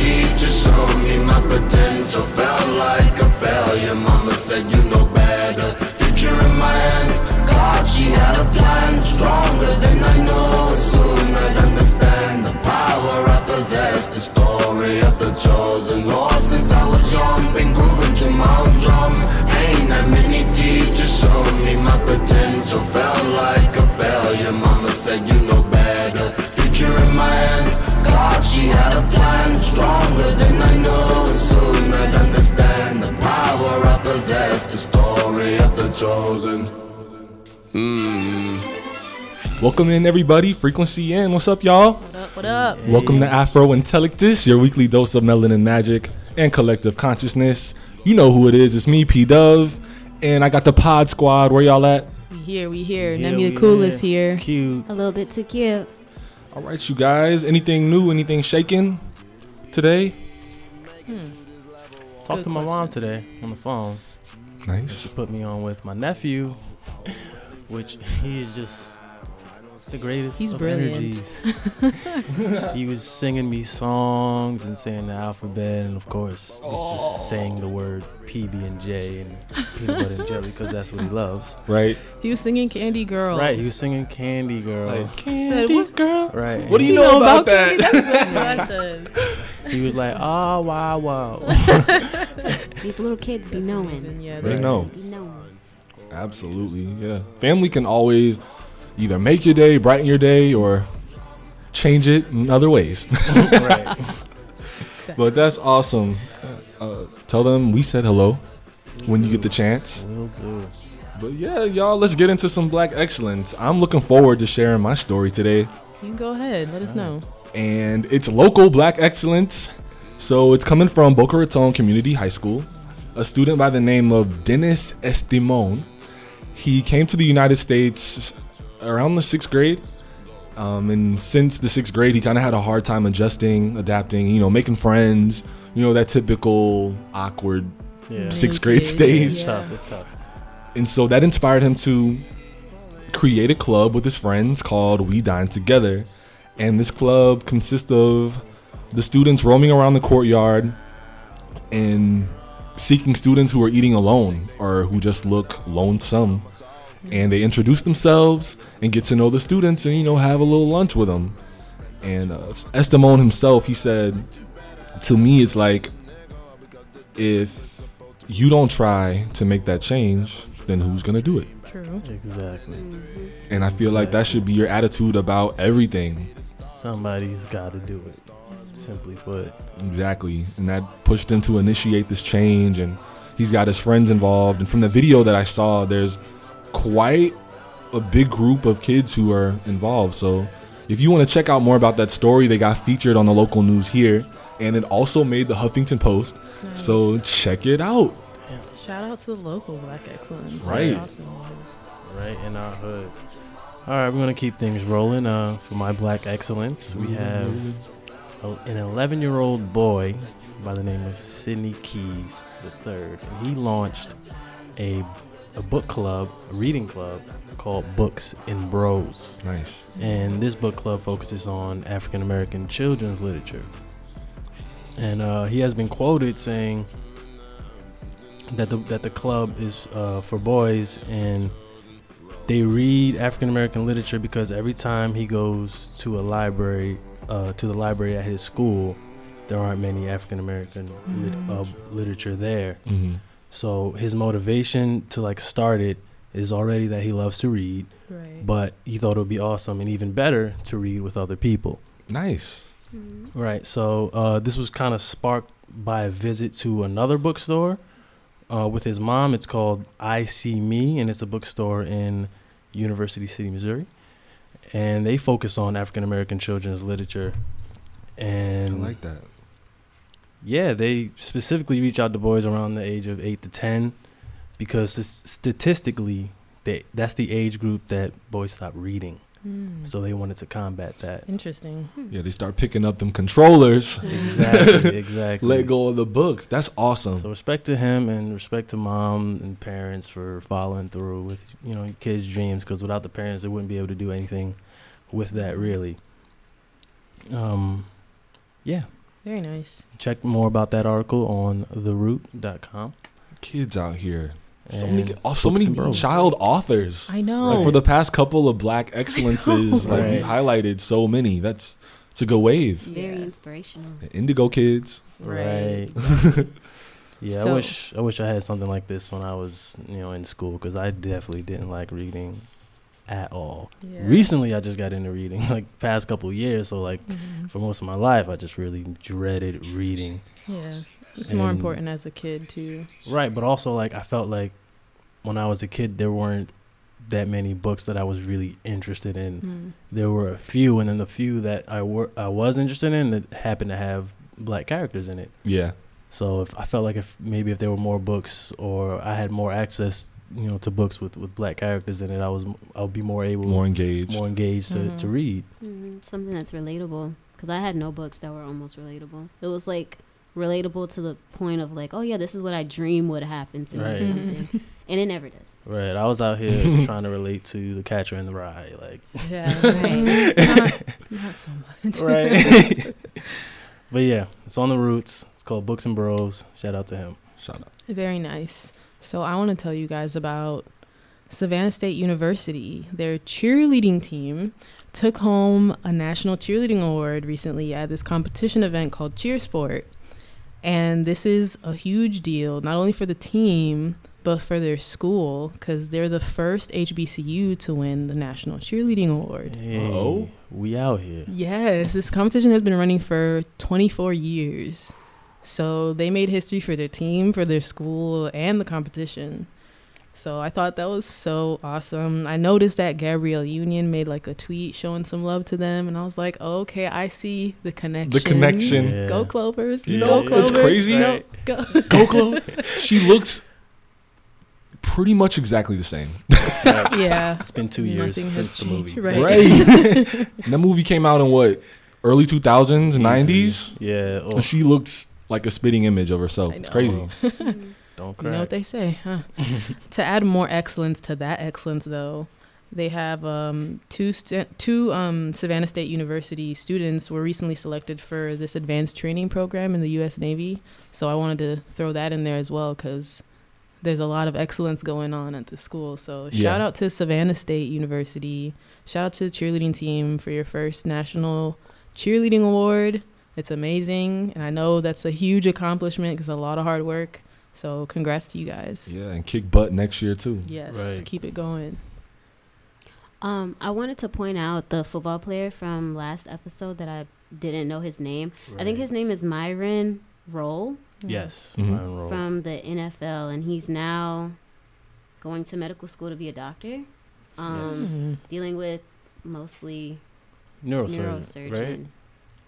teacher showed me my potential. Felt like a failure. Mama said, You know better. Future in my hands. God, she had a plan. Stronger than I know. Soon I'd understand the power I possess. The story of the chosen. Lost since I was young. Been grooving to my own drum. Ain't that many teachers showed me my potential. Felt like a failure. Mama said, You know God, she had a plan stronger than I knew. And soon I'd understand the power I possess. The story of the chosen. Hmm. Welcome in, everybody. Frequency in. What's up, y'all? What up? What up? Welcome to Afro Intellectus, your weekly dose of melanin magic and collective consciousness. You know who it is. It's me, P Dove, and I got the Pod Squad. Where y'all at? We here. We here. Yeah, Nemi we the coolest here. Cute. A little bit too cute. All right, you guys. Anything new? Anything shaking today? Hmm. Talked to my mom today on the phone. Nice. She Nice. put me on with my nephew, which he is just the greatest. He's of brilliant. energies. he was singing me songs and saying the alphabet, and of course, was just saying the word PB and J and peanut butter and jelly because that's what he loves. Right. He was singing Candy Girl. Right? He was singing Candy Girl. Like, Said, what, girl. right. What do you you know about Candy? that? That's exactly what I said. He was like, "Oh wow, wow." These little kids be knowing. Yeah, They Right. know. Absolutely. Yeah. Family can always either make your day, brighten your day, or change it in other ways. right. but that's awesome. Uh, uh, tell them we said hello when you get the chance. But yeah, y'all, let's get into some black excellence. I'm looking forward to sharing my story today. You can go ahead. Let us know. And it's local black excellence. So it's coming from Boca Raton Community High School. A student by the name of Denis Estimon. He came to the United States around the sixth grade. Um, and since the sixth grade, he kind of had a hard time adjusting, adapting, you know, making friends, you know, that typical awkward Yeah. sixth grade Yeah, stage. It's yeah. tough. It's tough. And so that inspired him to create a club with his friends called We Dine Together. And this club consists of the students roaming around the courtyard and seeking students who are eating alone or who just look lonesome. And they introduce themselves and get to know the students and, you know, have a little lunch with them. And uh, Estimon himself, he said, to me, it's like if you don't try to make that change, then who's gonna do it? True. Exactly. And I feel like that should be your attitude about everything. Somebody's got to do it. Simply put. Exactly. And that pushed him to initiate this change and he's got his friends involved. And from the video that I saw, there's quite a big group of kids who are involved. So if you want to check out more about that story, they got featured on the local news here. And it also made the Huffington Post. So check it out. Shout out to the local Black Excellence. Right. Awesome. Right in our hood. All right, we're gonna keep things rolling. Uh, for my black excellence, we have an 11-year-old boy by the name of Sidney Keys III, and he launched a a book club, a reading club called Books and Bros. Nice. and this book club focuses on African American children's literature. And uh, he has been quoted saying that the that the club is uh, for boys and they read African American literature because every time he goes to a library, uh, to the library at his school, there aren't many African American lit- uh, literature there. hmm So his motivation to like start it is already that he loves to read Right. but he thought it would be awesome and even better to read with other people. Nice. Right. So uh, this was kind of sparked by a visit to another bookstore uh, with his mom. It's called I See Me, and it's a bookstore in University City, Missouri. And they focus on African American children's literature. And I like that. Yeah, they specifically reach out to boys around the age of eight to ten because statistically, they, that's the age group that boys stop reading. Mm. So they wanted to combat that. Interesting. Yeah, they start picking up them controllers. Exactly, exactly. Let go of the books. That's awesome. So respect to him and respect to mom and parents for following through with you know kids' dreams because without the parents they wouldn't be able to do anything with that really. Um, yeah. Very nice. Check more about that article on theroot.com. Kids out here. So And many, oh, so many child authors. I know. Like for the past couple of black excellences, like we've highlighted so many. That's It's a good wave. Very Yeah. inspirational. The Indigo kids. Right. yeah, So- I wish I wish I had something like this when I was you know in school because I definitely didn't like reading at all. Yeah. Recently, I just got into reading like past couple years. So like Mhm. for most of my life, I just really dreaded reading. Yeah. It's more important as a kid too. Right, but also like I felt like when I was a kid, there weren't that many books that I was really interested in. Mm. There were a few, and then the few that I were I was interested in that happened to have black characters in it. Yeah. So if I felt like if maybe if there were more books or I had more access, you know, to books with, with black characters in it, I was I'll be more able, More engaged. more engaged to, to Mhm. read. hmm Something that's relatable. Because I had no books that were almost relatable. It was like relatable to the point of like, oh yeah, this is what I dream would happen to me or something, and it never does. Right. I was out here trying to relate to the Catcher in the Rye, like Yeah. Right. not, not so much. right. but yeah, it's on the roots. It's called Books and Bros. Shout out to him. Shout out. Very nice. So I want to tell you guys about Savannah State University. Their cheerleading team took home a national cheerleading award recently at this competition event called Cheersport. And this is a huge deal, not only for the team, but for their school, because they're the first HBCU to win the National Cheerleading Award. Hey, Oh. we out here. Yes, this competition has been running for 24 years. So they made history for their team, for their school, and the competition. So I thought that was so awesome. I noticed that Gabrielle Union made like a tweet showing some love to them, and I was like, oh, okay, I see the connection. The connection. Yeah. Go Clovers. You go know, Clovers. it's crazy. No, go. Go Chloe. she looks pretty much exactly the same. yeah. It's been two years Nothing since the movie. right. Right. that movie came out in what? Early 2000s, 90s? Yeah. Oh, And she looks like a spitting image of herself. It's crazy. Don't You know what they say, huh? to add more excellence to that excellence, though, they have um, two stu- two um, Savannah State University students were recently selected for this advanced training program in the U.S. Navy. So I wanted to throw that in there as well because there's a lot of excellence going on at the school. So Yeah. shout out to Savannah State University. Shout out to the cheerleading team for your first national cheerleading award. It's amazing, and I know that's a huge accomplishment because a lot of hard work. So congrats to you guys. Yeah, and kick butt next year, too. Yes, Right. keep it going. Um, I wanted to point out the football player from last episode that I didn't know his name. I think his name is Myron Rolle Yes. Mhm. Ryan Rolle. from the NFL, and he's now going to medical school to be a doctor. Um, Yes. Mhm. dealing with mostly neurosurgeon, neurosurgeon. right?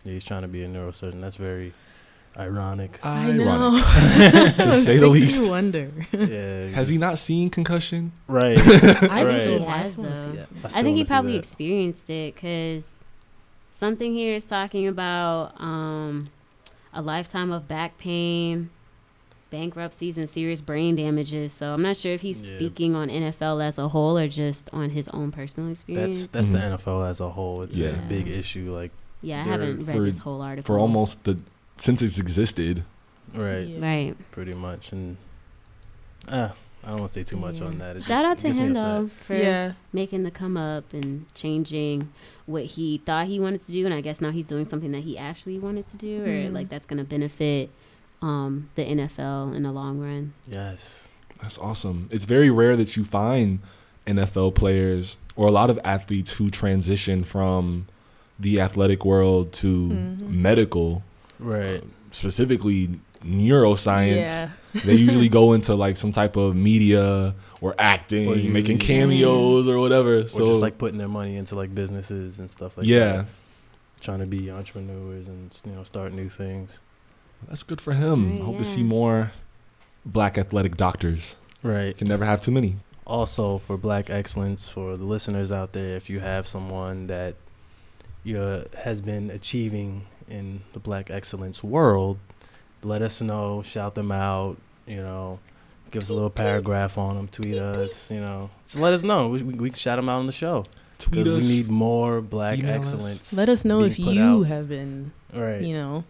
Yeah, he's trying to be a neurosurgeon. That's very ironic. I Ironic. know. To say the least. Wonder. yeah. Has he not seen Concussion? Right. I Right. think he Still, I has still wanna see that. I, I think he probably experienced it because something here is talking about um, a lifetime of back pain, bankruptcies, and serious brain damages. So I'm not sure if he's Yeah. speaking on NFL as a whole or just on his own personal experience. That's that's Mhm. the NFL as a whole. It's Yeah. a big issue. Like yeah, I haven't read for- this whole article. For almost the since it's existed. right, Yeah. right. pretty much. And ah, I don't want to say too much on that. It Shout just- out to him though for Yeah. making the come up and changing what he thought he wanted to do, and I guess now he's doing something that he actually wanted to do, or Mhm. like that's gonna benefit um, the NFL in the long run. Yes. That's awesome. It's very rare that you find NFL players or a lot of athletes who transition from the athletic world to Mhm. medical, Right. specifically neuroscience. Yeah. They usually go into like some type of media or acting, Or making cameos or whatever. Or so just like putting their money into like businesses and stuff like yeah, that. Trying to be entrepreneurs and you know start new things. that's good for him. Right, I hope to see more black athletic doctors. Right. Can never have too many. also for black excellence for the listeners out there if you have someone that you uh, has been achieving in the black excellence world let us know shout them out you know give us a little paragraph on them tweet us you know just let us know we, we, we can shout them out on the show Tweet because us. we need more black email us. excellence Let us know if you out. have been, right you know,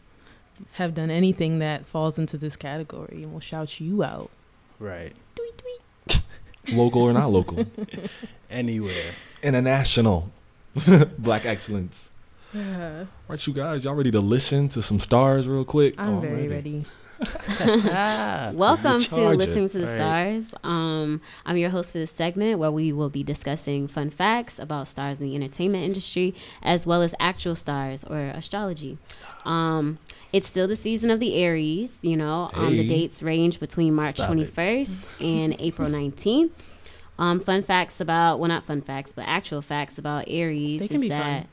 have done anything that falls into this category, and we'll shout you out. right Tweet tweet. local or not local. anywhere International black excellence. Yeah, right, you guys, y'all ready to listen to some stars real quick? I'm very Already. ready. Welcome to. Listening to the Right. Stars. Um, I'm your host for this segment where we will be discussing fun facts about stars in the entertainment industry as well as actual stars or astrology. Um, it's still the season of the Aries, you know. Um, the dates range between March Stop it. 21st and April 19th. Um, fun facts about, well, not fun facts, but actual facts about Aries They can is be fun. that.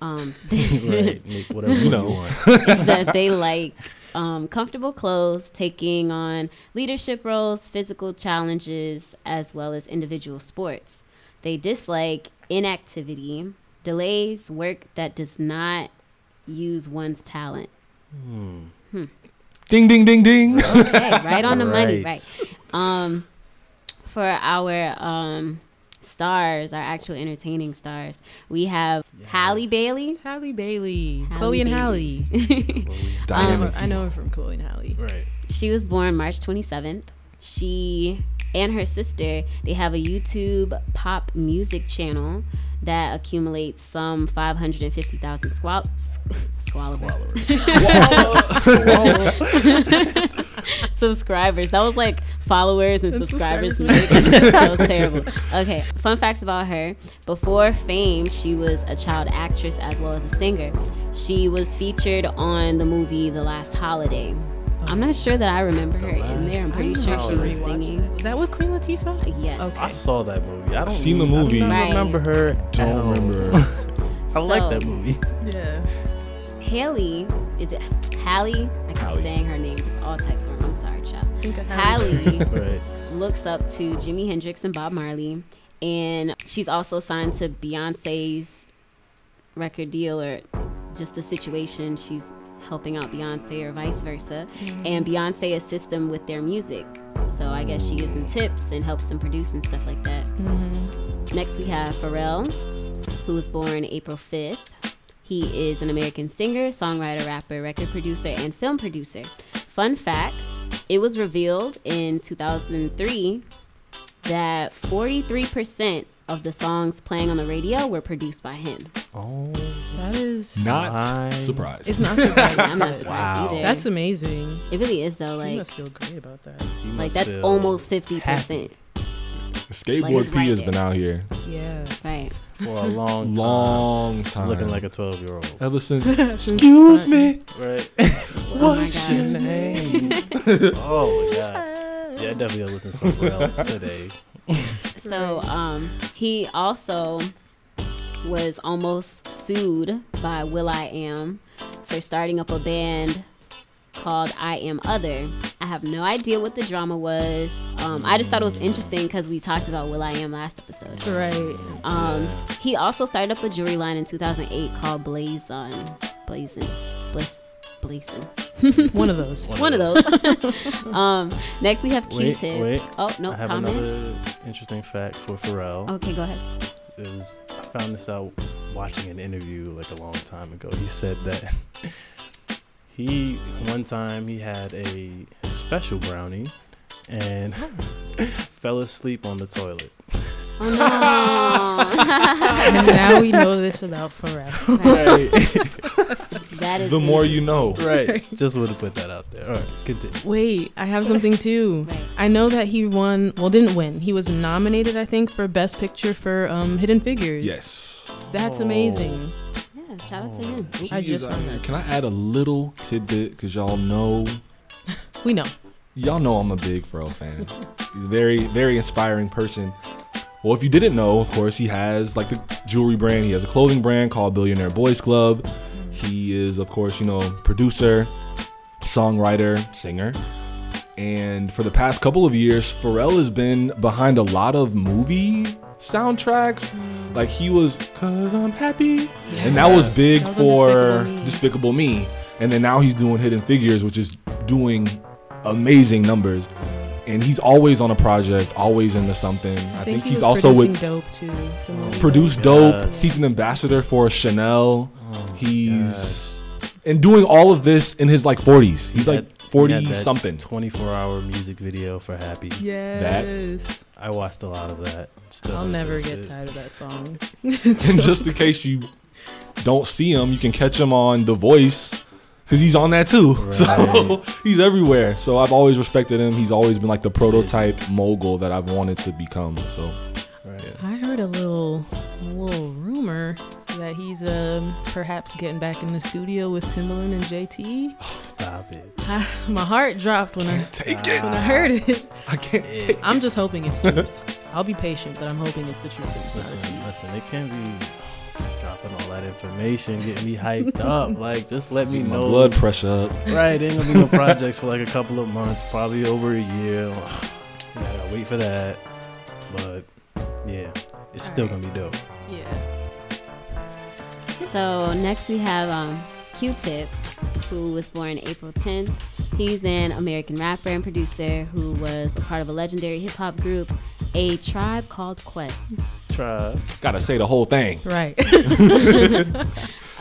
Um, right. Make whatever You you know. want. is that they like um, comfortable clothes, taking on leadership roles, physical challenges, as well as individual sports. They dislike inactivity, delays, work that does not use one's talent. Hmm. Ding, ding, ding, ding. Okay, right on the money, Right. right? Um, for our um, stars, our actual entertaining stars, we have Halle Bailey. Halle Bailey, Halle Chloe and Bailey. Halle. I Dynamic. know, I know her from Chloe and Halle. Right. She was born March 27th. She and her sister, they have a YouTube pop music channel that accumulates some 550,000 squal- squallers. subscribers. That was like followers and, And subscribers. subscribers. that was terrible. Okay, fun facts about her. Before fame, she was a child actress as well as a singer. She was featured on the movie The Last Holiday. I'm not sure that I remember her in there. I'm pretty sure she was singing. it. Was that with Queen Latifah? Yes. Okay. I saw that movie. I don't seen the I don't movie. Right. remember her. Don't all. remember. I like that movie. Yeah. Haley, is it Hallie? I keep Hallie. saying her name. There's all types of I'm sorry, child. I think I have it. Hallie right. looks up to Jimi Hendrix and Bob Marley, and she's also signed to Beyonce's record deal or just the situation. She's helping out Beyonce or vice versa, mm-hmm. and Beyonce assists them with their music. So I guess she gives them tips and helps them produce and stuff like that. Mm-hmm. Next we have Pharrell, who was born April 5th. He is an American singer, songwriter, rapper, record producer, and film producer. Fun facts it was revealed in 2003 that 43% of the songs playing on the radio were produced by him. Oh. That is. Not I- surprised. It's not surprising. I'm not surprised Wow. either. That's amazing. it really is though. Like, you Like, must feel great about that. You like that's almost 50%. happy Skateboard Like, P right has there. been out here Yeah. Right. For a long time. long time. Looking like a 12 year old. ever since. Excuse me. Right. Oh What's God. your name? oh my god. Yeah, I definitely gotta listen to some today. So um, he also was almost sued by will.i.am for starting up a band called I Am Other. I have no idea what the drama was. Um, I just thought it was interesting because we talked about will.i.am last episode. Right. Um, he also started up a jewelry line in 2008 called Blazon. Blazon. Blaz- Blazon. One of those. One of those. um, next we have Wait, Q-Tip. wait. Oh no, I have comments. another interesting fact for Pharrell. Okay, go ahead. It was I found this out watching an interview like a long time ago. He said that he one time he had a special brownie and fell asleep on the toilet. Oh and now we know this about Pharrell. no. Right. that is The more you know. right. Just want to put that out there. All right, continue. Wait, I have something too. Right. I know that he won. Well, didn't win. He was nominated, I think, for Best Picture for um, Hidden Figures. Yes. That's Oh. amazing. Yeah, shout out to him. Oh, I just found that. Can I add a little tidbit? Because y'all know, We know. y'all know I'm a big Pharrell fan. He's a very, very inspiring person. Well, if you didn't know, of course, he has like the jewelry brand. He has a clothing brand called Billionaire Boys Club. He is, of course, you know, producer, songwriter, singer. And for the past couple of years, Pharrell has been behind a lot of movie soundtracks. Like he was, cause I'm happy, and that was big That was for Despicable Me. Despicable Me. And then now he's doing Hidden Figures, which is doing amazing numbers. And he's always on a project, always into something. I, think, he he's was also producing with Dope too. The oh, movie produced oh, Dope. dope. gosh. He's an ambassador for Chanel. Oh, he's and doing all of this in his like 40s. He's He like had- he 40 had that something. 24 hour music video for Happy. Yes. I watched a lot of that. Still I'll never get shit. tired of that song. And just in case you don't see him, you can catch him on The Voice because he's on that too. So he's everywhere. So I've always respected him. He's always been like the prototype mogul that I've wanted to become. So Right. I heard a little, a little rumor that he's um, perhaps getting back in the studio with Timbaland and JT. Oh, Stop it. I, my heart dropped when I take when I heard it. I can't take. I'm just hoping it's truth. I'll be patient, but I'm hoping it's the truth. and It's not a Listen, tease. listen, it can't be dropping all that information, getting me hyped up. Like, just let me My know. blood pressure up. Right, ain't gonna be no projects for like a couple of months, probably over a year. I gotta wait for that. But yeah, it's still gonna be dope. Yeah. So next we have um, Q-Tip, who was born April 10th. He's an American rapper and producer who was a part of a legendary hip hop group, A Tribe Called Quest. Tribe. Gotta say the whole thing. Right.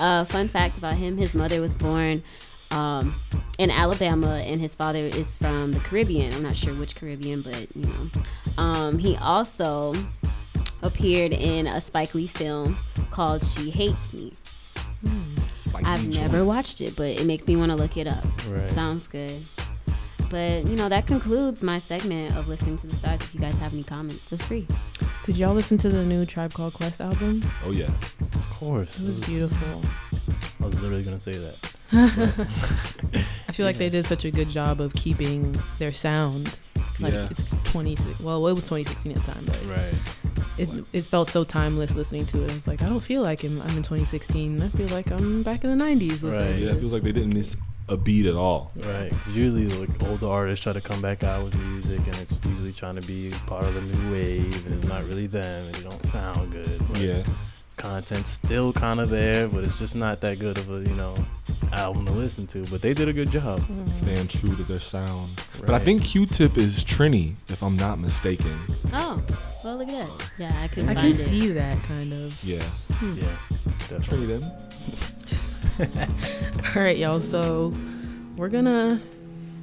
Uh, fun fact about him: his mother was born um, in Alabama, and his father is from the Caribbean. I'm not sure which Caribbean, but you know. Um, he also appeared in a Spike Lee film called "She Hates Me." Spike I've Lee never watched it, but it makes me want to look it up. Right. Sounds good. But you know that concludes my segment of listening to the stars. If you guys have any comments, feel free. Did y'all listen to the new Tribe Called Quest album? Oh yeah. Of course. It was beautiful. I was literally gonna say that. I feel like they did such a good job of keeping their sound. Like Yeah. it's 26. Well, it was 2016 at the time, but Right. it, it felt so timeless listening to it. I was like, I don't feel like I'm, I'm in 2016. I feel like I'm back in the 90s. Right. Yeah, it feels like they didn't miss a beat at all. Right. 'Cause usually, like older artists try to come back out with music, and it's usually trying to be part of the new wave, and it's not really them, and it don't sound good. But Yeah. Content's still kind of there, but it's just not that good of a you know album to listen to. But they did a good job. Mm-hmm. Staying true to their sound. But I think Q-Tip is Trini, if I'm not mistaken. Oh, well look at that. Yeah, I can I find can it. see that kind of. Yeah. Hmm. Yeah. Definitely. Trini then. All right, y'all. So we're gonna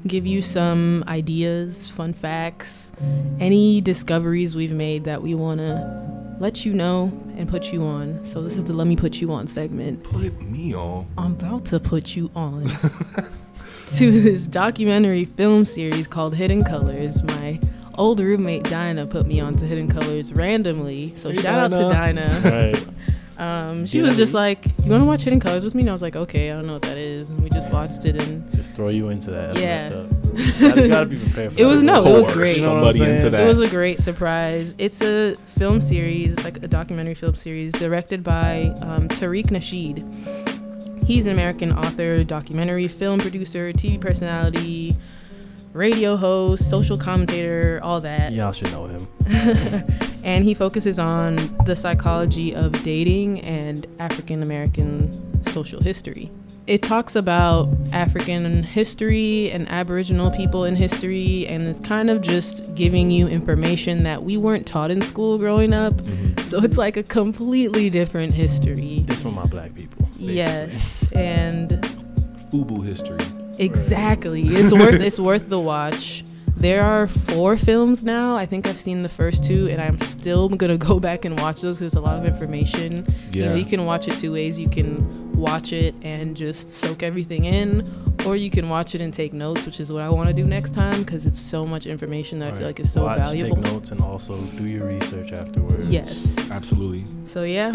give you some ideas, fun facts, any discoveries we've made that we wanna let you know and put you on. So this is the "Let Me Put You On" segment. Put me on. I'm about to put you on to this documentary film series called Hidden Colors. My old roommate Dinah put me on to Hidden Colors randomly. So Hey, shout out to Dinah. Dinah. Right. Um, she was just like, "You want to watch Hidden Colors with me?" And I was like, "Okay, I don't know what that is." And we just watched it, and Just throw you into that. Yeah. messed. Gotta, gotta be prepared for It was- no, it was Pour great. You know Somebody into that. it was a great surprise. It's a film series, it's like a documentary film series directed by um, Tariq Nasheed. He's an American author, documentary film producer, TV personality, radio host, social commentator, all that. Y'all should know him. and he focuses on the psychology of dating and African American social history. It talks about African history and Aboriginal people in history, and it's kind of just giving you information that we weren't taught in school growing up. Mm-hmm. So it's like a completely different history. This for my black people. basically. Yes, and Fubu history. Exactly. It's worth it's worth the watch. There are four films now. I think I've seen the first two, and I'm still gonna go back and watch those because it's a lot of information. You know, Yeah. you can watch it two ways. You can watch it and just soak everything in, or you can watch it and take notes, which is what I want to do next time because it's so much information that I feel like is so Watch, valuable. Take notes and also do your research afterwards. Yes. Absolutely. So yeah,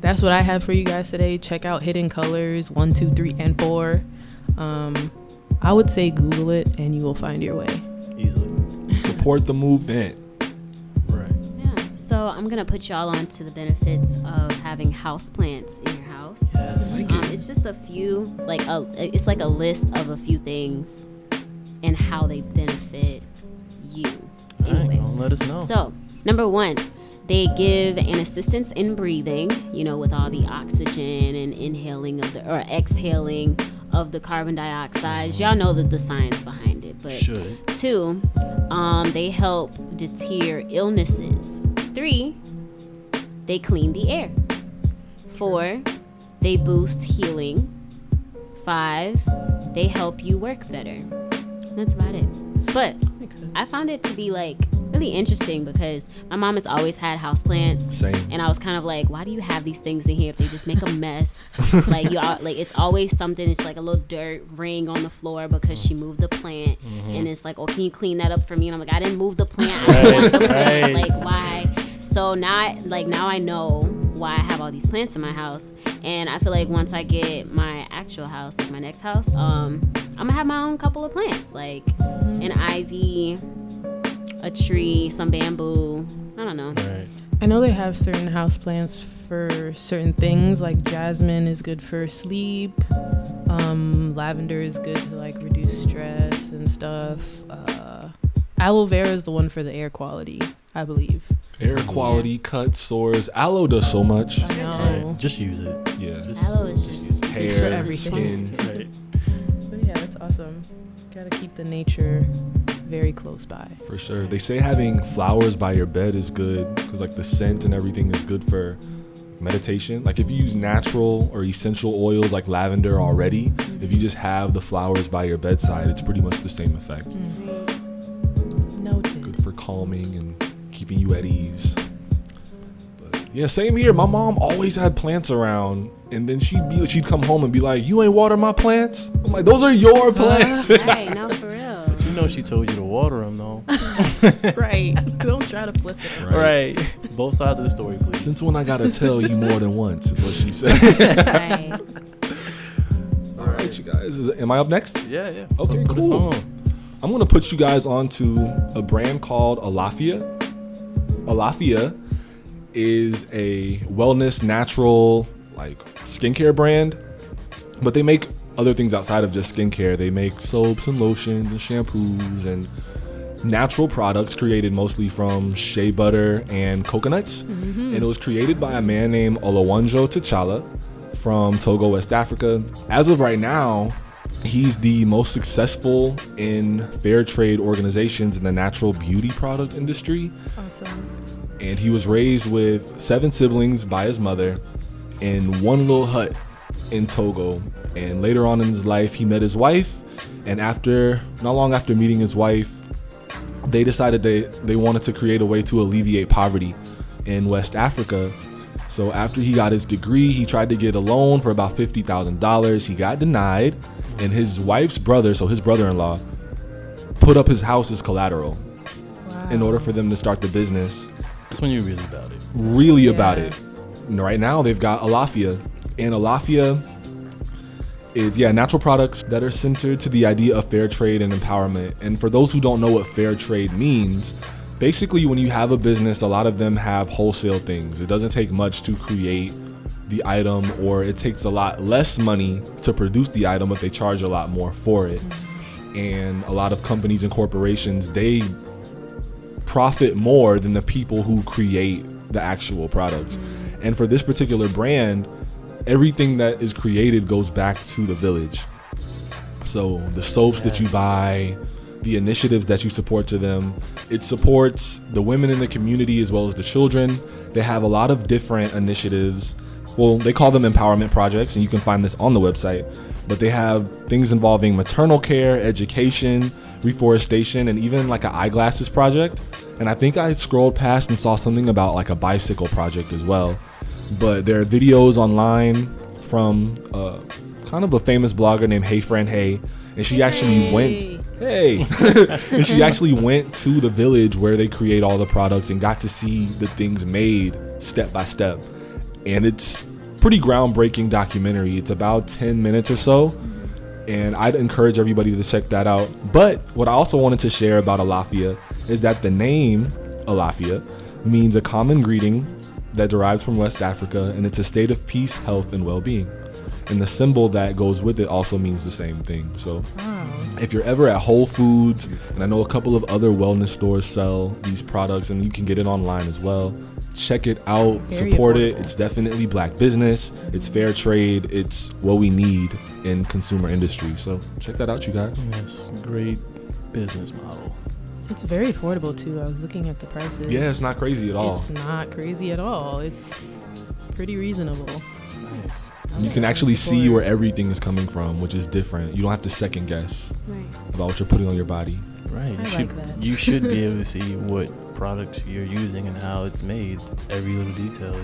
that's what I have for you guys today. Check out Hidden Colors one, two, three, and four. Um, I would say Google it and you will find your way. Easily. Support the movement. Right. Yeah. So I'm gonna put y'all on to the benefits of having house plants in your house. Yes. Um, it's just a few, like a, it's like a list of a few things and how they benefit you. All right, Anyway, well, let us know. so number one, they give an assistance in breathing. You know, with all the oxygen and inhaling of the or exhaling of the carbon dioxide. Y'all know that the science behind it, but Should. Two, um, they help deter illnesses. Three, they clean the air. Four, they boost healing. Five, they help you work better. That's about it. But I found it to be like really interesting because my mom has always had houseplants. Same. And I was kind of like, why do you have these things in here if they just make a mess? like you, al- like it's always something. It's like a little dirt ring on the floor because she moved the plant, and it's like, oh, can you clean that up for me? And I'm like, I didn't move the plant. The plant. right. Like why? So now, I, like now I know why I have all these plants in my house, and I feel like once I get my actual house, like my next house, um, I'm gonna have my own couple of plants, like an ivy, a tree, some bamboo. I don't know. Right. I know they have certain house plants for certain things, like jasmine is good for sleep. Um, lavender is good to like reduce stress and stuff. Uh, aloe vera is the one for the air quality, I believe. Air quality, cuts, sores. Aloe does so much. I know. Right. Just use it. Yeah. Just, Aloe is just Hair, everything. skin. right. But yeah, that's awesome. Gotta keep the nature very close by. For sure. They say having flowers by your bed is good because, like, the scent and everything is good for meditation. Like, if you use natural or essential oils like lavender already, if you just have the flowers by your bedside, it's pretty much the same effect. Mm. Noted. Good for calming and keeping you at ease. But yeah, same here. My mom always had plants around, and then she'd be she'd come home and be like, "You ain't water my plants." I'm like, "Those are your plants." No, for real. You know she told you to water them though. right. Don't try to flip it. right. Both sides of the story, please. Since when I gotta tell you more than once is what she said. Right. All right, you guys. Is, am I up next? yeah, yeah. Okay, Put cool. on. I'm gonna put you guys onto a brand called Alaffia. Alaffia is a wellness, natural, like skincare brand, but they make other things outside of just skincare. They make soaps and lotions and shampoos and natural products created mostly from shea butter and coconuts. Mm-hmm. And it was created by a man named Olowo-n'djo Tchala from Togo, West Africa. As of right now, he's the most successful in fair trade organizations in the natural beauty product industry. Awesome. And he was raised with seven siblings by his mother in one little hut in Togo. And later on in his life, he met his wife. And after, not long after meeting his wife, they decided they, they wanted to create a way to alleviate poverty in West Africa. So after he got his degree, he tried to get a loan for about $50,000. He got denied. And his wife's brother, so his brother in law, put up his house as collateral Wow. in order for them to start the business That's when you're really about it. really about it. And right now they've got Alaffia, and Alaffia is yeah natural products that are centered to the idea of fair trade and empowerment. And for those who don't know what fair trade means, basically when you have a business, a lot of them have wholesale things. It doesn't take much to create the item, or it takes a lot less money to produce the item, but they charge a lot more for it. And a lot of companies and corporations they profit more than the people who create the actual products. And for this particular brand, everything that is created goes back to the village. So the soaps that you buy, the initiatives that you support to them, it supports the women in the community as well as the children. They have a lot of different initiatives. Well, they call them empowerment projects, and you can find this on the website. But they have things involving maternal care, education, reforestation, and even like an eyeglasses project. And I think I scrolled past and saw something about like a bicycle project as well. But there are videos online from uh, kind of a famous blogger named Hey Fran Hey, and she actually went. Hey, and she actually went to the village where they create all the products and got to see the things made step by step. And it's pretty groundbreaking documentary. It's about 10 minutes or so, and I'd encourage everybody to check that out. But what I also wanted to share about Alaffia is that the name Alaffia means a common greeting that derives from West Africa, and it's a state of peace, health, and well-being. And the symbol that goes with it also means the same thing. So hmm. if you're ever at Whole Foods, and I know a couple of other wellness stores sell these products, and you can get it online as well. Check it out, Very support it. It's definitely black business. It's fair trade. It's what we need in consumer industry. So check that out, you guys. Yes, great business model. It's very affordable too. I was looking at the prices. Yeah, it's not crazy at all. It's not crazy at all. It's pretty reasonable. Nice. You can actually see where everything is coming from, which is different. You don't have to second guess Right. about what you're putting on your body. Right. I you like should that. you should be able to see what products you're using and how it's made. Every little detail.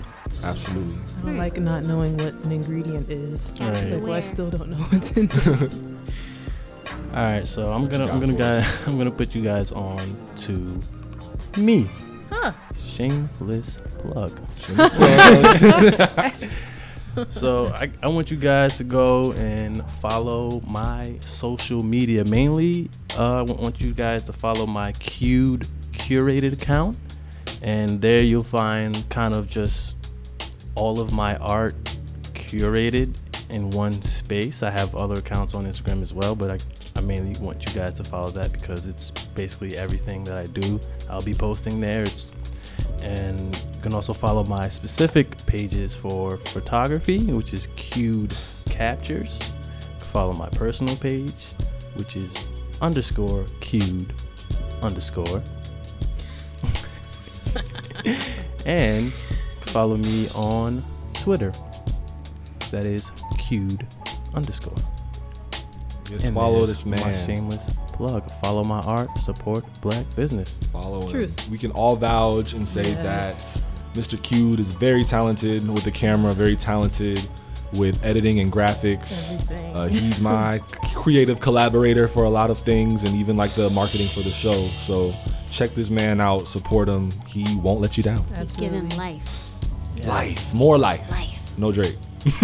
Absolutely. I don't like not knowing what an ingredient is. Right. Like, well, I still don't know what's in it. All right, so I'm gonna I'm gonna guy I'm gonna put you guys on to me. Huh. Shameless plug. Plug. so I, I want you guys to go and follow my social media. Mainly, uh, I want you guys to follow my cued curated account, and there you'll find kind of just all of my art curated in one space. I have other accounts on Instagram as well, but I, I mainly want you guys to follow that because it's basically everything that I do. I'll be posting there. It's and you can also follow my specific pages for photography, which is Cued Captures. Follow my personal page, which is underscore Cued underscore. and follow me on Twitter. That is Cued underscore. Just And follow there's this My man. shameless plug. Follow my art. Support black business. Follow him. Truth. We can all vouch and say Yes. that Mr. Cute is very talented with the camera, very talented with editing and graphics. Uh, he's my creative collaborator for a lot of things and even like the marketing for the show. So check this man out, support him. He won't let you down. Keep giving Absolutely. life. Life, more life. Life. No Drake.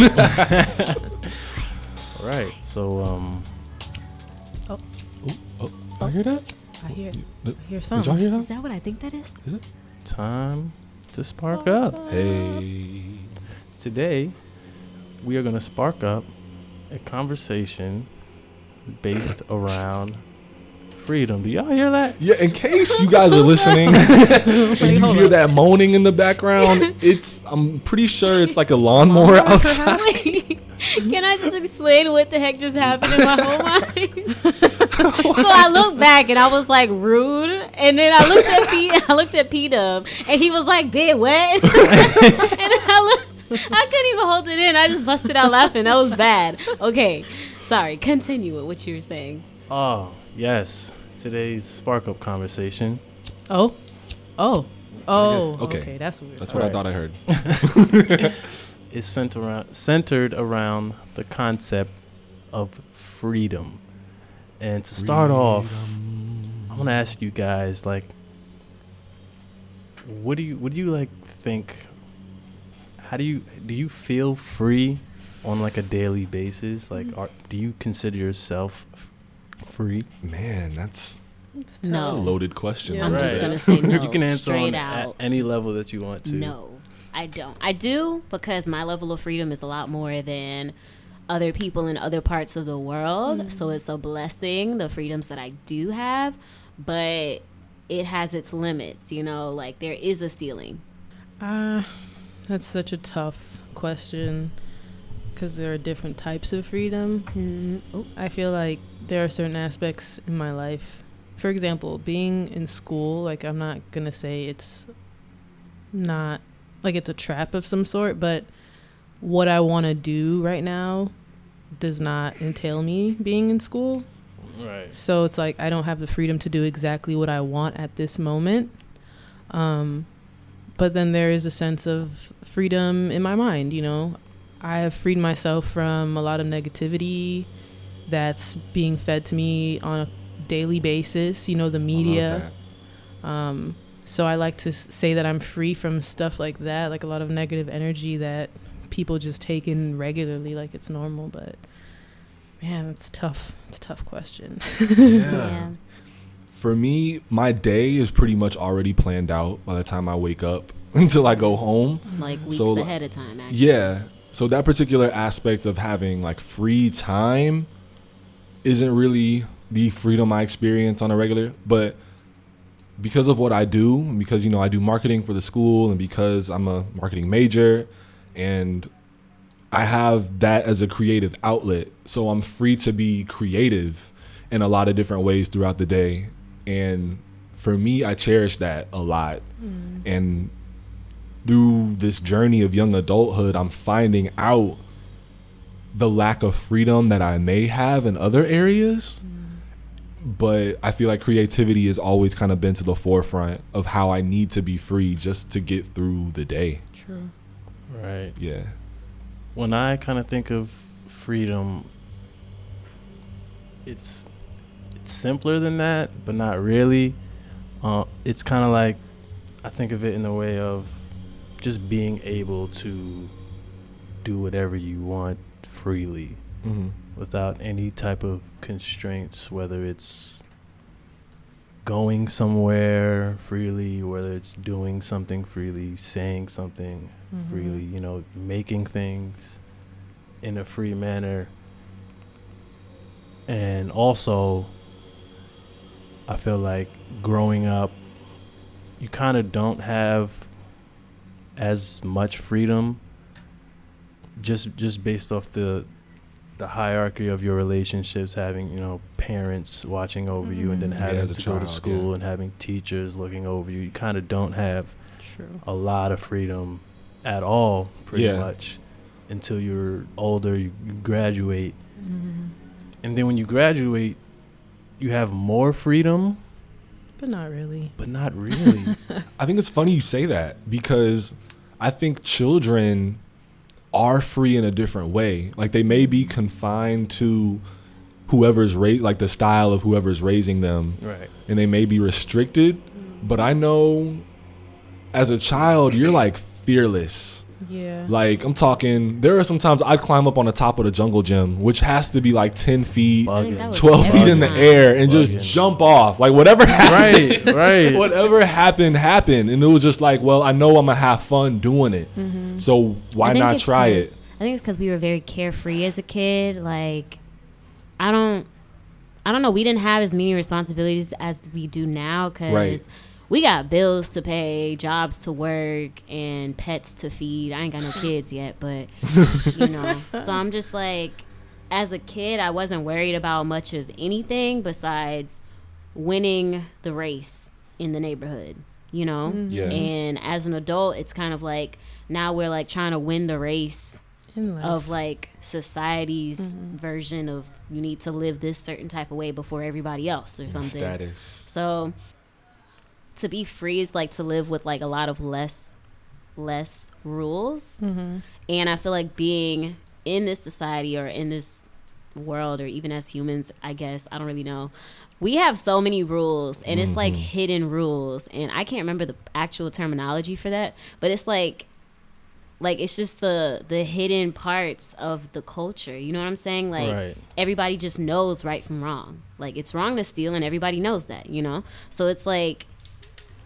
All right. So um. I hear that? I hear, Did, I hear did y'all hear Is that? that what I think that is? Is it? Time to spark up. Hey. Today, we are going to spark up a conversation based around freedom. Do y'all hear that? Yeah, in case you guys are listening and you hear that moaning in the background, it's I'm pretty sure it's like a lawnmower outside. Can I just explain what the heck just happened in my whole mind? so I looked back and I was like rude, and then I looked at P, I looked at P Dub, and he was like, "Bit what?" and I looked, I couldn't even hold it in. I just busted out laughing. That was bad. Okay, sorry. Continue with what you were saying. Oh, yes. Today's spark up conversation Oh. Oh. Oh. Okay. Okay. That's weird. That's what I Right. thought I heard. is centered around, centered around the concept of freedom. And to start off, I want to ask you guys like what do you what do you like think how do you do you feel free on like a daily basis? Like are, do you consider yourself free? Man, that's, It's No. that's a loaded question. Yeah. I'm right just gonna say no. you can answer straight on at out. any Just level that you want to. No, I don't. I do because my level of freedom is a lot more than other people in other parts of the world. So it's a blessing, the freedoms that I do have, but it has its limits, you know, like there is a ceiling. Uh, that's such a tough question because there are different types of freedom. Mm, oh, I feel like there are certain aspects in my life. For example, being in school, like I'm not going to say it's not like it's a trap of some sort, but what I want to do right now does not entail me being in school. Right. So it's like I don't have the freedom to do exactly what I want at this moment. Um, but then there is a sense of freedom in my mind, you know. I have freed myself from a lot of negativity that's being fed to me on a daily basis, you know, the media. Um, so I like to say that I'm free from stuff like that, like a lot of negative energy that people just take in regularly, like it's normal. But man, it's tough. It's a tough question. yeah. For me, my day is pretty much already planned out by the time I wake up until I go home. Like weeks So, ahead of time, actually. Yeah. So that particular aspect of having like free time isn't really the freedom I experience on a regular, but because of what I do, because you know I do marketing for the school and because I'm a marketing major and I have that as a creative outlet, so I'm free to be creative in a lot of different ways throughout the day. And for me, I cherish that a lot. Mm. And through this journey of young adulthood, I'm finding out the lack of freedom that I may have in other areas. Mm. but I feel like creativity has always kind of been to the forefront of how I need to be free just to get through the day. True. Right. Yeah. When I kind of think of freedom, it's it's simpler than that, but not really. Uh, it's kind of like I think of it in the way of just being able to do whatever you want freely Mm-hmm. without any type of constraints, whether it's going somewhere freely, whether it's doing something freely, saying something Mm-hmm. freely, you know, making things in a free manner. And also, I feel like growing up, you kind of don't have as much freedom just just based off the the hierarchy of your relationships having you know parents watching over you and then Mhm. Yeah, having as a to go to school yeah. and having teachers looking over you you kind of don't have True. a lot of freedom at all pretty Yeah. much until you're older you, you graduate Mm-hmm. and then when you graduate you have more freedom But not really. but not really I think it's funny you say that because I think children are free in a different way. Like they may be confined to whoever's raised, like the style of whoever's raising them, right and they may be restricted. But I know as a child, you're like fearless. Yeah. Like I'm talking, there are sometimes I'd climb up on the top of the jungle gym, which has to be like ten feet, I think Bugging. 12 feet in the air, and just jump off. Like whatever happened, right right whatever happened happened and it was just like well i know i'm gonna have fun doing it mm-hmm. so why not try it I think it's because we were very carefree as a kid. Like, I don't, I don't know. We didn't have as many responsibilities as we do now because Right. We got bills to pay, jobs to work, and pets to feed. I ain't got no kids yet, but you know. So I'm just like, as a kid, I wasn't worried about much of anything besides winning the race in the neighborhood. You know. Mm-hmm. Yeah. And as an adult, it's kind of like now we're like trying to win the race of like society's mm-hmm. version of you need to live this certain type of way before everybody else or something. status So to be free is like to live with like a lot of less less rules. Mhm. And I feel like being in this society or in this world or even as humans, I guess, I don't really know. We have so many rules and it's like hidden rules and I can't remember the actual terminology for that, but it's like like it's just the the hidden parts of the culture. You know what I'm saying? Like Right. everybody just knows right from wrong. Like it's wrong to steal and everybody knows that, you know? So it's like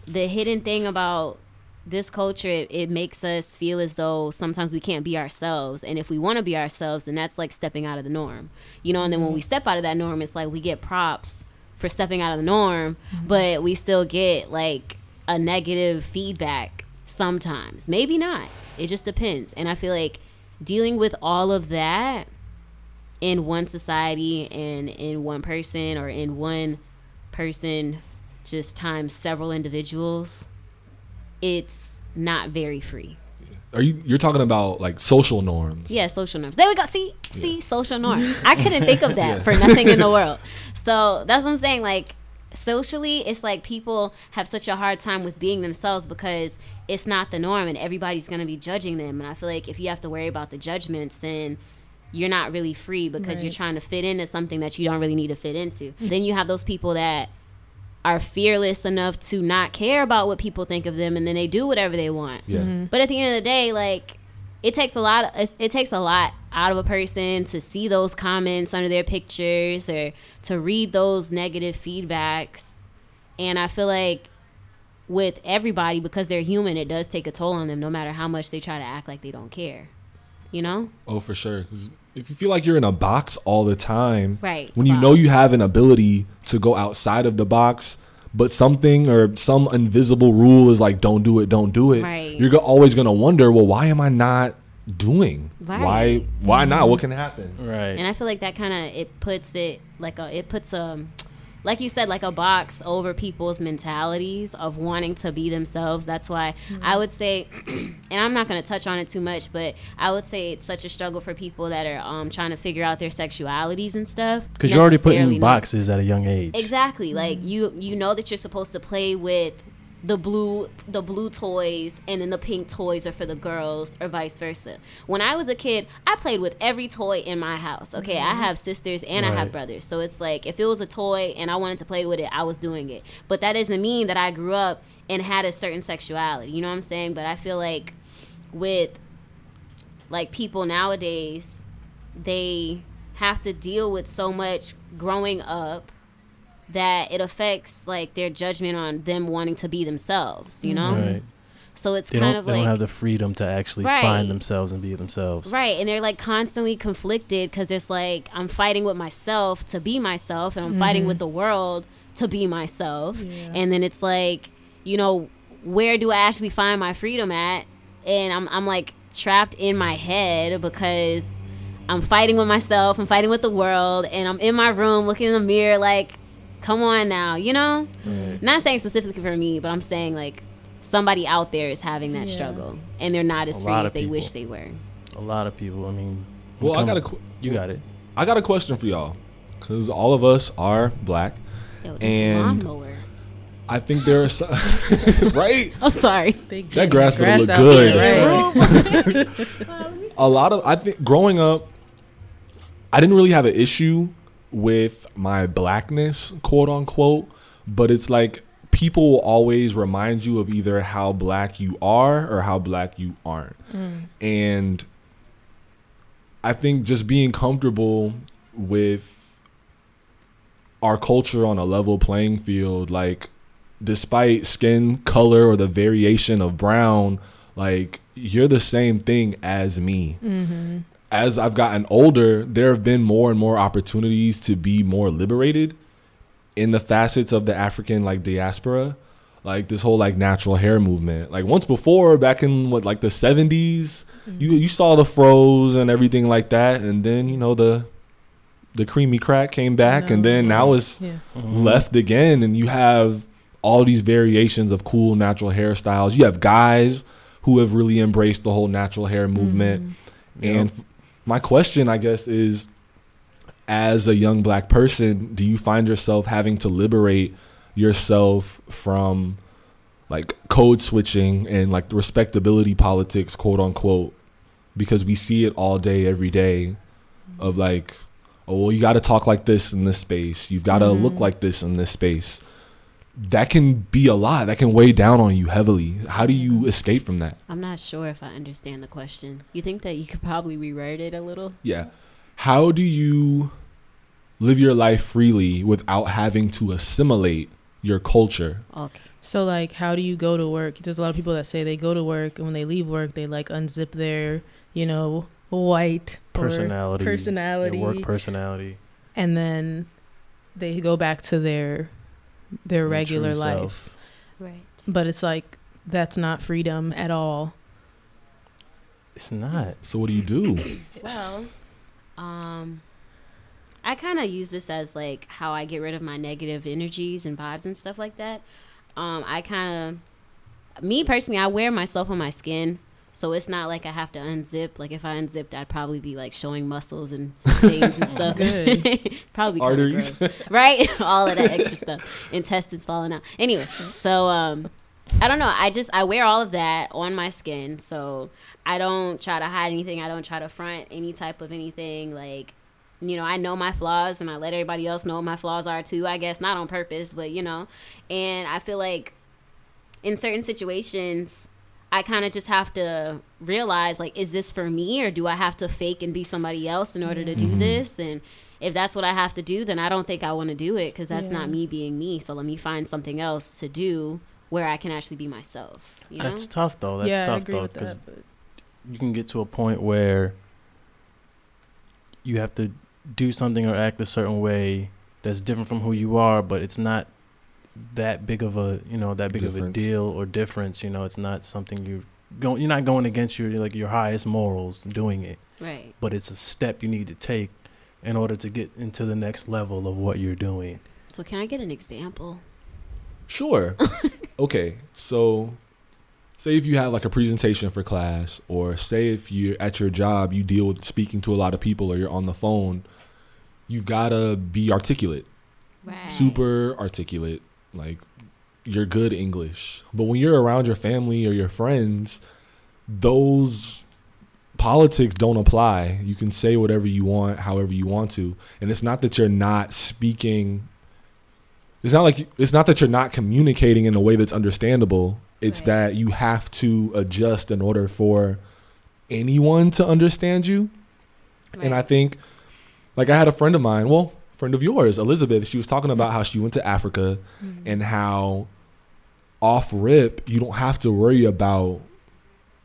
the hidden thing about this culture it, it makes us feel as though sometimes we can't be ourselves. And if we want to be ourselves then that's like stepping out of the norm. You know and then when we mm-hmm. step out of that norm it's like we get props for stepping out of the norm mm-hmm. but we still get like a negative feedback sometimes. Maybe not. It just depends. And i feel like dealing with all of that in one society and in one person or in one person just times several individuals it's not very free. Are you you're talking about like social norms. Yeah social norms. There we go. See see social norms. I couldn't think of that for nothing in the world. So that's what i'm saying like socially it's like people have such a hard time with being themselves because it's not the norm and everybody's going to be judging them. And i feel like if you have to worry about the judgments then you're not really free because you're trying to fit into something that you don't really need to fit into. Mm-hmm. Then you have those people that are fearless enough to not care about what people think of them and then they do whatever they want yeah mm-hmm. but at the end of the day, like it takes a lot. It, it takes a lot out of a person to see those comments under their pictures or to read those negative feedbacks. And I feel like with everybody, because they're human, it does take a toll on them, no matter how much they try to act like they don't care. You know? oh for sure 'Cause if you feel like you're in a box all the time Right, when you box. know you have an ability to go outside of the box but something or some invisible rule is like don't do it don't do it Right. you're always gonna wonder well why am i not doing why Right. why not what can happen right And I feel like that kind of it puts it like a it puts a like you said, like a box over people's mentalities of wanting to be themselves. That's why I would say, and I'm not going to touch on it too much, but I would say it's such a struggle for people that are um, trying to figure out their sexualities and stuff. Because you're already put in boxes at a young age. Exactly. Like you you know that you're supposed to play with the blue the blue toys and then the pink toys are for the girls or vice versa. When I was a kid, I played with every toy in my house. Okay, I mm-hmm. have sisters and I have brothers. So it's like if it was a toy and I wanted to play with it, I was doing it. But that doesn't mean that I grew up and had a certain sexuality. You know what I'm saying? But I feel like with like people nowadays, they have to deal with so much growing up that it affects like their judgment on them wanting to be themselves, you know? Right. So it's They kind don't. of They like they don't have the freedom to actually Right. find themselves and be themselves. Right, and they're like constantly conflicted because it's like I'm fighting with myself to be myself, and I'm fighting mm-hmm. with the world to be myself. Yeah. And then it's like, you know, where do I actually find my freedom at? And I'm I'm like trapped in my head because I'm fighting with myself, I'm fighting with the world, and I'm in my room looking in the mirror like, come on now, you know? Not saying specifically for me, but I'm saying like somebody out there is having that Yeah. struggle and they're not as A free as of they wish they were. A lot of people. I mean. Well, it I got a qu- You got it. I got a question for y'all, because all of us are black. Yo, And- I think there are some, right. I'm sorry. That grass better look out good. right? a lot of I think growing up, I didn't really have an issue with my blackness, quote unquote. But it's like people will always remind you of either how black you are or how black you aren't, mm. and I think just being comfortable with our culture on a level playing field, like despite skin color or the variation of brown, like you're the same thing as me. Mm-hmm. As I've gotten older, there have been more and more opportunities to be more liberated in the facets of the African like diaspora. Like this whole like natural hair movement. Like once before, back in what like the seventies, mm-hmm. you you saw the froze and everything like that, and then you know the the creamy crack came back, and then now it's Yeah. Mm-hmm. left again and you have all these variations of cool natural hairstyles you have guys who have really embraced the whole natural hair movement mm-hmm. and f- my question i guess is as a young black person do you find yourself having to liberate yourself from like code switching and like respectability politics quote unquote? Because we see it all day every day of like oh well you got to talk like this in this space. You've got to look mm-hmm. like this in this space that can be a lot that can weigh down on you heavily how do you escape from that I'm not sure if I understand the question. You think that you could probably rewrite it a little? yeah how do you live your life freely without having to assimilate your culture Okay. So like, how do you go to work? There's a lot of people that say they go to work and when they leave work, they like unzip their, you know, white Personality. personality, Your work personality. and then they go back to their their your regular life. self. Right. But it's like that's not freedom at all. It's not. so what do you do Well, um, I kind of use this as like how I get rid of my negative energies and vibes and stuff like that. Um, I kind of, me personally, I wear myself on my skin. So it's not like I have to unzip. Like if I unzipped, I'd probably be like showing muscles and veins and stuff. Probably Arteries. right? All of that extra stuff, intestines falling out. Anyway, so um, I don't know. I just I wear all of that on my skin, so I don't try to hide anything. I don't try to front any type of anything. Like, you know, I know my flaws, and I let everybody else know what my flaws are too. I guess not on purpose, but you know, and I feel like in certain situations. I kind of just have to realize like is this for me or do I have to fake and be somebody else in order to do mm-hmm. this and if that's what I have to do then I don't think I want to do it cuz that's Yeah. not me being me so let me find something else to do where I can actually be myself you know That's tough though. That's yeah, I tough agree though with because that. but- you can get to a point where you have to do something or act a certain way that's different from who you are, but it's not that big of a you know that big of a deal or difference. You know, it's not something you go. You're not going against your like your highest morals doing it, right but it's a step you need to take in order to get into the next level of what you're doing. So can I get an example? Sure. okay, so say if you have like a presentation for class, or say if you're at your job, you deal with speaking to a lot of people, or you're on the phone, you've got to be articulate, Right. super articulate, like you're good English. But when you're around your family or your friends, those politics don't apply. You can say whatever you want, however you want to. And it's not that you're not speaking it's not like it's not that you're not communicating in a way that's understandable. It's Right. that you have to adjust in order for anyone to understand you. And I think like I had a friend of mine, well, friend of yours, Elizabeth, she was talking about how she went to Africa mm-hmm. and how off rip you don't have to worry about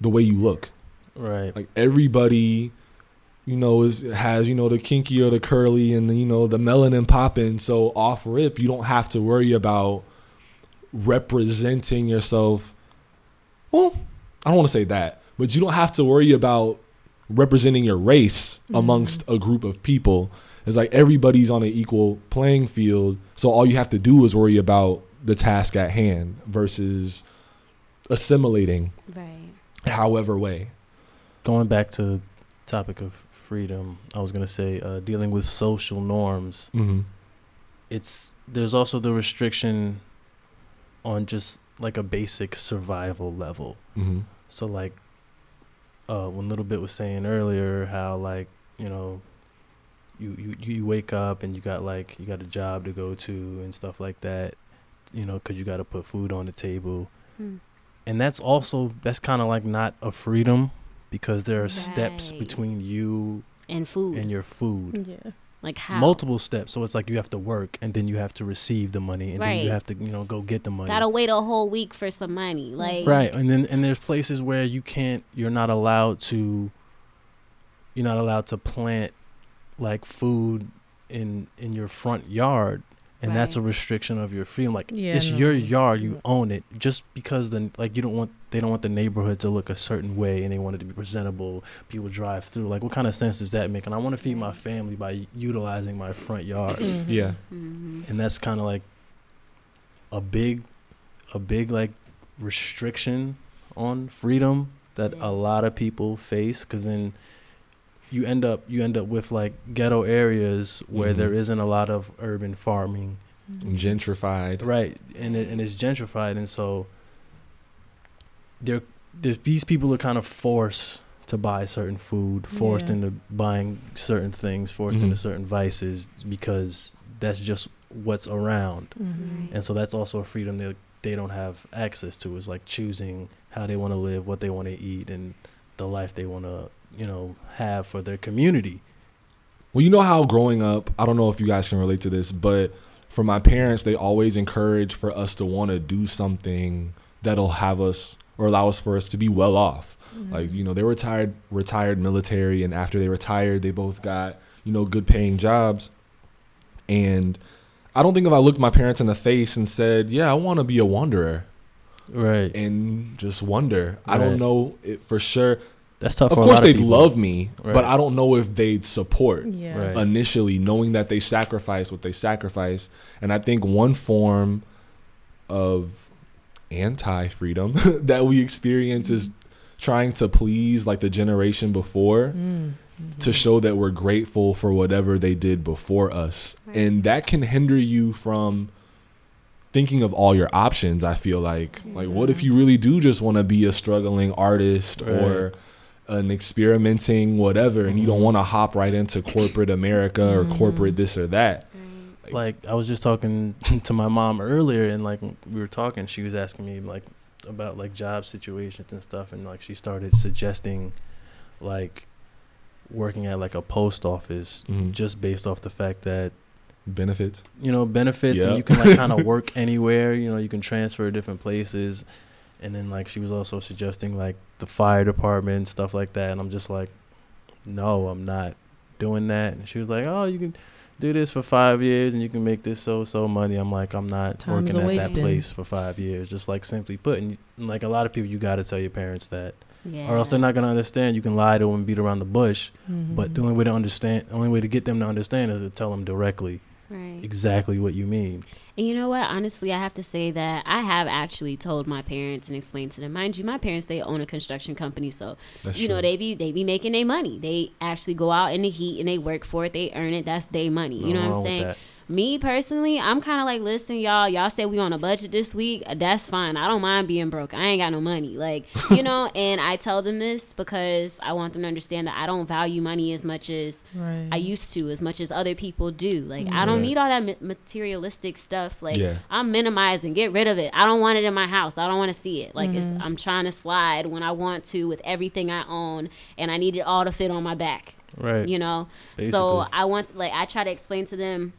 the way you look. Right. Like everybody, you know, is has you know the kinky or the curly and you know the melanin popping. So off rip, you don't have to worry about representing yourself. Well, I don't want to say that, but you don't have to worry about representing your race mm-hmm. amongst a group of people. It's like everybody's on an equal playing field. So all you have to do is worry about the task at hand versus assimilating Right. however way. Going back to topic of freedom, I was gonna say uh, dealing with social norms. Mm-hmm. It's there's also the restriction on just like a basic survival level. Mm-hmm. So like, uh, when Little Bit was saying earlier, how like you know, you you you wake up and you got like you got a job to go to and stuff like that, you know, because you got to put food on the table, Hmm. and that's also that's kind of like not a freedom because there are steps between you And food. and your food. Yeah. like how? Multiple steps, so it's like you have to work, and then you have to receive the money, and then you have to, you know, go get the money. Gotta wait a whole week for some money. Like right and then and there's places where you can't you're not allowed to you're not allowed to plant like food in in your front yard and that's a restriction of your freedom. Like Yeah, it's no. your yard you own it. Just because the like you don't want they don't want the neighborhood to look a certain way and they want it to be presentable people drive through. Like what kind of sense does that make? And i want to feed my family by utilizing my front yard. Yeah. hmm and that's kind of like a big a big like restriction on freedom that a lot of people face because then you end up you end up with like ghetto areas where Mhm. there isn't a lot of urban farming Gentrified. right and it, and it's gentrified and so there there- these people are kind of forced to buy certain food forced Yeah. into buying certain things forced Mhm. into certain vices because that's just what's around Mm-hmm. and so that's also a freedom that they don't have access to is like choosing how they want to live what they want to eat and the life they want to you know have for their community Well, you know how growing up, I don't know if you guys can relate to this, but for my parents, they always encourage for us to want to do something that'll have us or allow us for us to be well off. Mm-hmm. Like, you know, they were retired retired military and after they retired, they both got, you know, good paying jobs. And I don't think if I looked my parents in the face and said, "Yeah, I want to be a wanderer right and just wonder." I don't know it for sure. That's tough Of for a course lot they'd people. love me, but I don't know if they'd support Yeah. Right. initially, knowing that they sacrifice what they sacrifice. And I think one form of anti freedom that we experience is trying to please like the generation before Mm. to show that we're grateful for whatever they did before us. Right. And that can hinder you from thinking of all your options, I feel like. Like what if you really do just want to be a struggling artist or an experimenting whatever and you don't Mhm. want to hop right into corporate America or corporate this or that. Right. like I was just talking to my mom earlier, and like we were talking, she was asking me like about like job situations and stuff, and like she started suggesting like working at like a post office Mhm. just based off the fact that Benefits. you know benefits Yeah. and you can like kind of work anywhere. You know, you can transfer to different places, and then like she was also suggesting like the fire department stuff like that, and I'm just like, no, I'm not doing that. And she was like, oh, you can do this for five years and you can make this so so money. I'm like, I'm not Time's working at that place for five years. Just like simply put, and, like a lot of people, you got to tell your parents that, Yeah. or else they're not gonna understand. You can lie to them and beat around the bush, Mm-hmm. but the only way to understand, the only way to get them to understand is to tell them directly. Right. exactly what you mean. And you know what? Honestly, I have to say that I have actually told my parents and explained to them. Mind you, my parents they own a construction company, so That's you know they be they be making their money. They actually go out in the heat and they work for it. They earn it. That's their money. You know what I'm saying? Me personally, I'm kind of like, listen, y'all. Y'all said we on a budget this week. Uh, That's fine. I don't mind being broke. I ain't got no money, like you know. and I tell them this because I want them to understand that I don't value money as much as Right. I used to, as much as other people do. Like I don't Right. need all that materialistic stuff. Like Yeah. I'm minimizing, get rid of it. I don't want it in my house. I don't want to see it. Like it's, I'm trying to slide when I want to with everything I own, and I need it all to fit on my back Right. you know so i want like i try to explain to them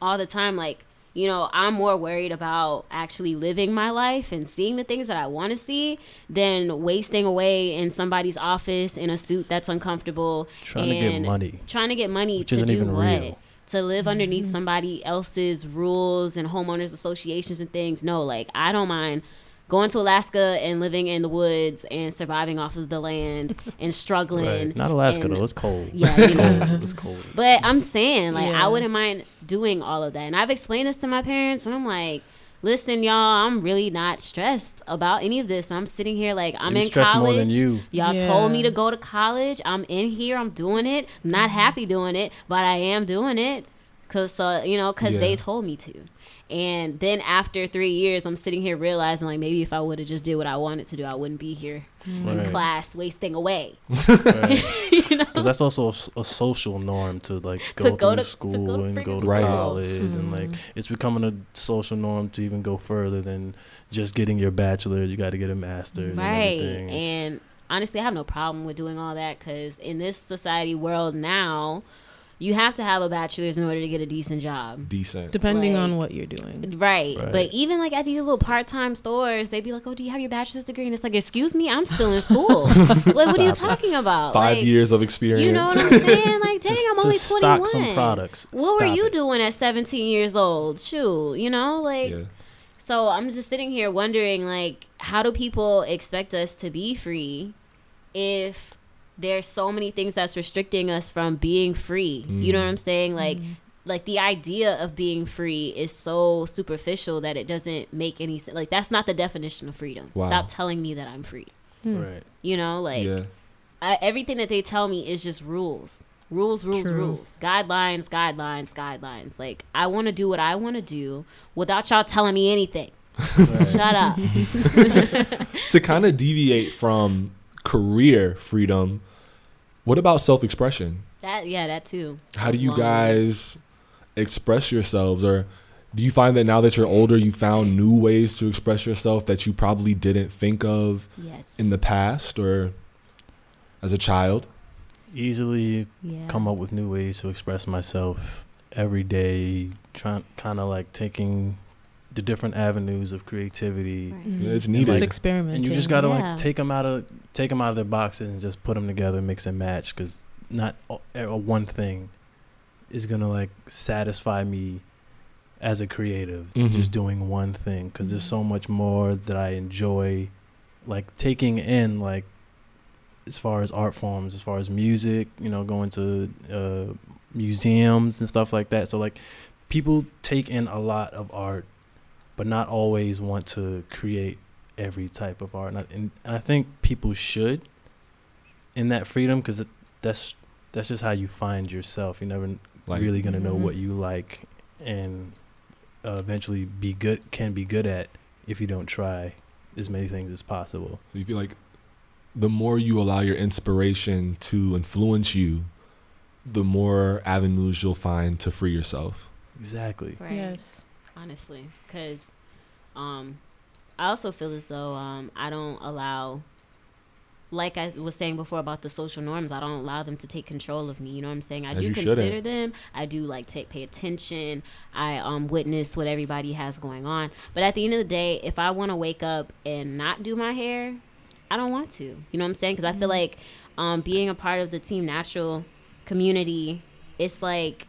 all the time like you know i'm more worried about actually living my life and seeing the things that i want to see than wasting away in somebody's office in a suit that's uncomfortable Trying to get money. trying to get money Which to isn't do even what real. to live underneath mm-hmm. somebody else's rules and homeowners associations and things no like i don't mind going to alaska and living in the woods and surviving off of the land and struggling Right. Not Alaska and- though. It's cold. Yeah, you know. it's cold. But I'm saying, like, Yeah. I wouldn't mind doing all of that. And I've explained this to my parents, and I'm like, listen, y'all, I'm really not stressed about any of this. And I'm sitting here, like, I'm They in stress college. more than you. Y'all Yeah. told me to go to college. I'm in here. I'm doing it. I'm not mm-hmm. happy doing it, but I am doing it. Cause so you know, cause Yeah. they told me to. And then after three years, I'm sitting here realizing like maybe if I would have just did what I wanted to do, I wouldn't be here in class wasting away. Because that's also a social norm to like go, To go to- to school go to and go to Right. college and like Mm-hmm. it's becoming a social norm to even go further than just getting your bachelor's. You got to get a master's right and and honestly i have no problem with doing all that because in this society world now you have to have a bachelor's in order to get a decent job Decent. Depending Like- on what you're doing. Right. Right. but even like at these little part-time stores, they'd be like, "Oh, do you have your bachelor's degree?" And it's like, "Excuse me, I'm still in school. like, what are you talking about? Five Like, years of experience. You know what I'm saying? Like, dang, Just I'm to only stock 21. some products. What were you it. doing at 17 years old? Shoot, you know, like. yeah. So I'm just sitting here wondering, like, how do people expect us to be free if there's so many things that's restricting us from being free? You know what I'm mm. saying? Like, mm-hmm. like the idea of being free is so superficial that it doesn't make any sense. Like, that's not the definition of freedom. Wow. Stop telling me that I'm free. Hmm. Right. You know, like yeah. I, everything that they tell me is just rules. Rules, rules, True. rules. Guidelines, guidelines, guidelines. Like I want to do what I want to do without y'all telling me anything. Shut up. to kind of deviate from career freedom, what about self expression? That yeah, that too. How do you guys express yourselves? Or do you find that now that you're older, you found new ways to express yourself that you probably didn't think of Yes. in the past or as a child? Easily yeah. come up with new ways to express myself every day. Trying, kind of like taking the different avenues of creativity. Right. Mhm. It's Just needed. experimenting. and you just gotta Yeah. like take them out of take them out of their boxes and just put them together, mix and match. Because not o- a one thing is gonna like satisfy me as a creative. Mhm. Just doing one thing because there's so much more that I enjoy, like taking in like as far as art forms, as far as music, you know, going to uh, museums and stuff like that. So like people take in a lot of art, but not always want to create every type of art. And I, and I think people should in that freedom because that's that's just how you find yourself. You're never Like- really gonna know Mhm. what you like and uh, eventually be good can be good at if you don't try as many things as possible. So you feel like the more you allow your inspiration to influence you, the more avenues you'll find to free yourself. Exactly. Right. Yes. Honestly because um i also feel as though um i don't allow like i was saying before about the social norms i don't allow them to take control of me you know what i'm saying? I As do consider shouldn't. them i do like take pay attention i um witness what everybody has going on but at the end of the day if i want to wake up and not do my hair i don't want to you know what i'm saying? Because i feel like um being a part of the team natural community it's like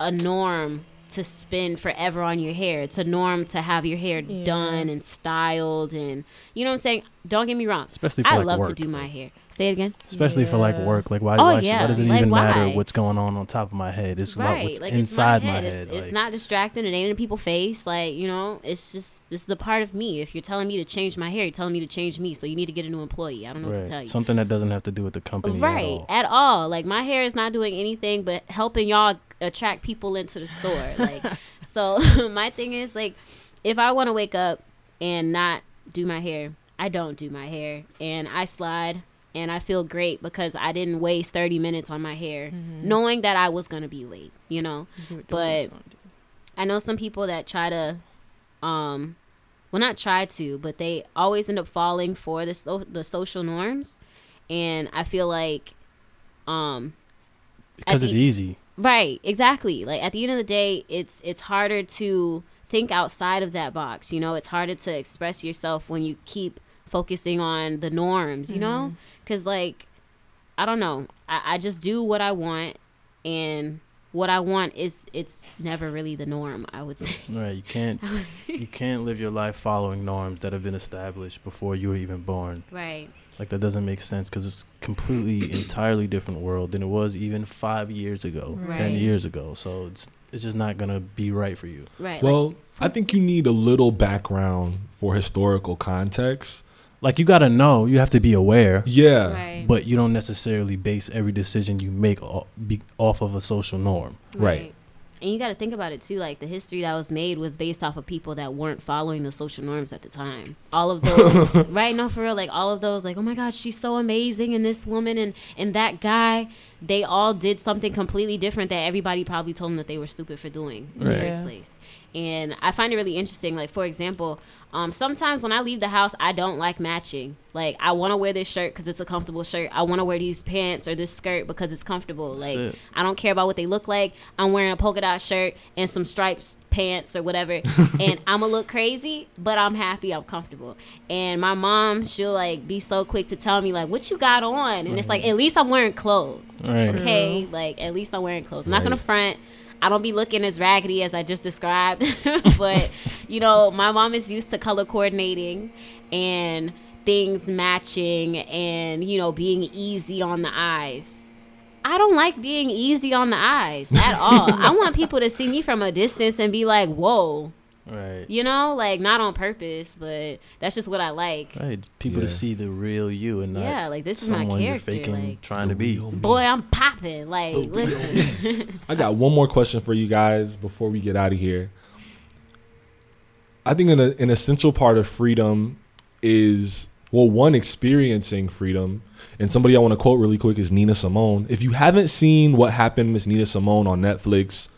a norm to spend forever on your hair. It's a norm to have your hair Yeah. done and styled and you know what I'm saying? Don't get me wrong. Especially for I like love work. to do my hair. Say it again. Especially for like work. Like why, Oh, why, yeah. why does it Like, even matter what's going on on top of my head? It's about right. what's Like inside my my head. head. It's, it's not distracting. It ain't in people's face. Like, you know, it's just this is a part of me. If you're telling me to change my hair, you're telling me to change me. So you need to get a new employee. I don't know what to tell you. Something that doesn't have to do with the company. right At all. Like my hair is not doing anything but helping y'all attract people into the store. Like so my thing is like if I want to wake up and not do my hair, I don't do my hair and I slide and I feel great because I didn't waste 30 minutes on my hair knowing that I was going to be late, you know. But- I know some people that try to, um, well, not try to, but they always end up falling for the so- the social norms, and I feel like, um, Because it's think- easy. right, exactly. Like at the end of the day, it's it's harder to think outside of that box. You know, it's harder to express yourself when you keep focusing on the norms. You know, mm-hmm. because like, I don't know, I, I just do what I want, and what I want is it's never really the norm. I would say. Right. You can't you can't live your life following norms that have been established before you were even born. Right. Like that doesn't make sense because it's completely entirely different world than it was even five years ago, ten years ago. So it's it's just not gonna be right for you. Right. like, Well, I think you need a little background for historical context. Like you gotta know, you have to be aware, Yeah. right. but you don't necessarily base every decision you make off of a social norm. Right. And you got to think about it too. Like the history that was made was based off of people that weren't following the social norms at the time. All of those, right? No, for real. Like all of those, like oh my gosh, she's so amazing, and this woman and and that guy, they all did something completely different that everybody probably told them that they were stupid for doing in the first Yeah. place. And I find it really interesting. Like for example, um, sometimes when I leave the house, I don't like matching. Like I want to wear this shirt because it's a comfortable shirt. I want to wear these pants or this skirt because it's comfortable. Like. I don't care about what they look like. I'm wearing a polka dot shirt and some stripes pants or whatever, and I'ma look crazy, but I'm happy. I'm comfortable. And my mom, she'll like be so quick to tell me like, "What you got on?" And it's like, at least I'm wearing clothes. Right. Okay, like at least I'm wearing clothes. I'm not gonna front. I don't be looking as raggedy as I just described, but you know, my mom is used to color coordinating and things matching and you know being easy on the eyes. I don't like being easy on the eyes at all. I want people to see me from a distance and be like, "Whoa," Right. you know, like not on purpose, but that's just what I like. Right. People Yeah. to see the real you and not Yeah, like this is my someone you're character. faking Like, trying to be. Boy, I'm popping. Like, listen. I got one more question for you guys before we get out of here. I think an, an essential part of freedom is well, one experiencing freedom, and somebody I want to quote really quick is Nina Simone. If you haven't seen what happened, Miss Nina Simone on Netflix,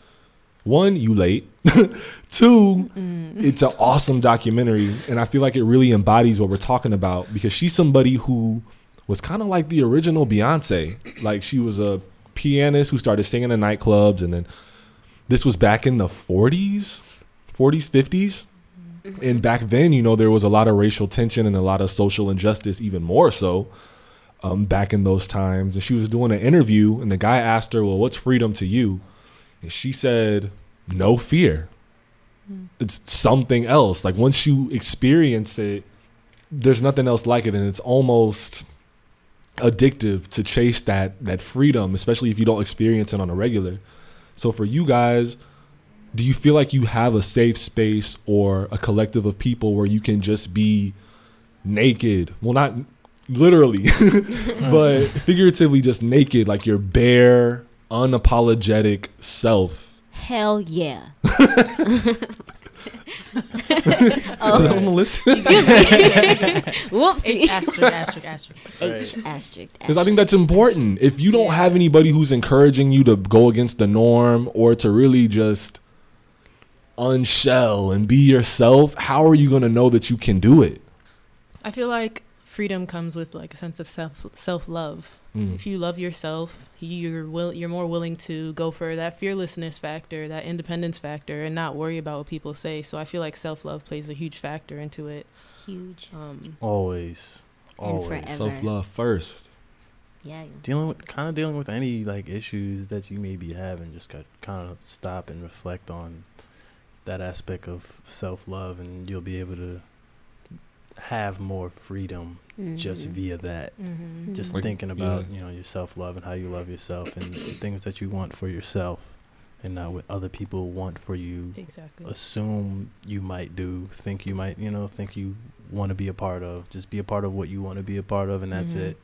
one, you late. Two, it's an awesome documentary, and I feel like it really embodies what we're talking about because she's somebody who was kind of like the original Beyonce. Like she was a pianist who started singing in nightclubs, and then this was back in the 40s, 40s, 50s. And back then, you know, there was a lot of racial tension and a lot of social injustice, even more so um, back in those times. And she was doing an interview, and the guy asked her, Well, what's freedom to you? And she said, No fear. Hmm. It's something else. Like once you experience it, there's nothing else like it. And it's almost addictive to chase that that freedom, especially if you don't experience it on a regular. So for you guys, do you feel like you have a safe space or a collective of people where you can just be naked? Well, not literally, but figuratively just naked, like your bare, unapologetic self. Hell yeah. Oh. on the list? Whoopsie. H asterisk asterisk asterisk. H asterisk. Because I think that's important. If you don't have anybody who's encouraging you to go against the norm or to really just unshell and be yourself, how are you going to know that you can do it? I feel like freedom comes with like a sense of self self love. Mm. If you love yourself, you're will you're more willing to go for that fearlessness factor, that independence factor, and not worry about what people say. So I feel like self love plays a huge factor into it. Huge. Um, Always. Always. Self love first. Yeah. dealing with kind of dealing with any like issues that you may be having just got kind of stop and reflect on that aspect of self-love and you'll be able to have more freedom just Mhm. via that Mm-hmm. just Like, thinking about yeah. you know your self-love and how you love yourself and things that you want for yourself and not what other people want for you Exactly. assume you might do think you might you know think you want to be a part of just be a part of what you want to be a part of and that's Mhm. it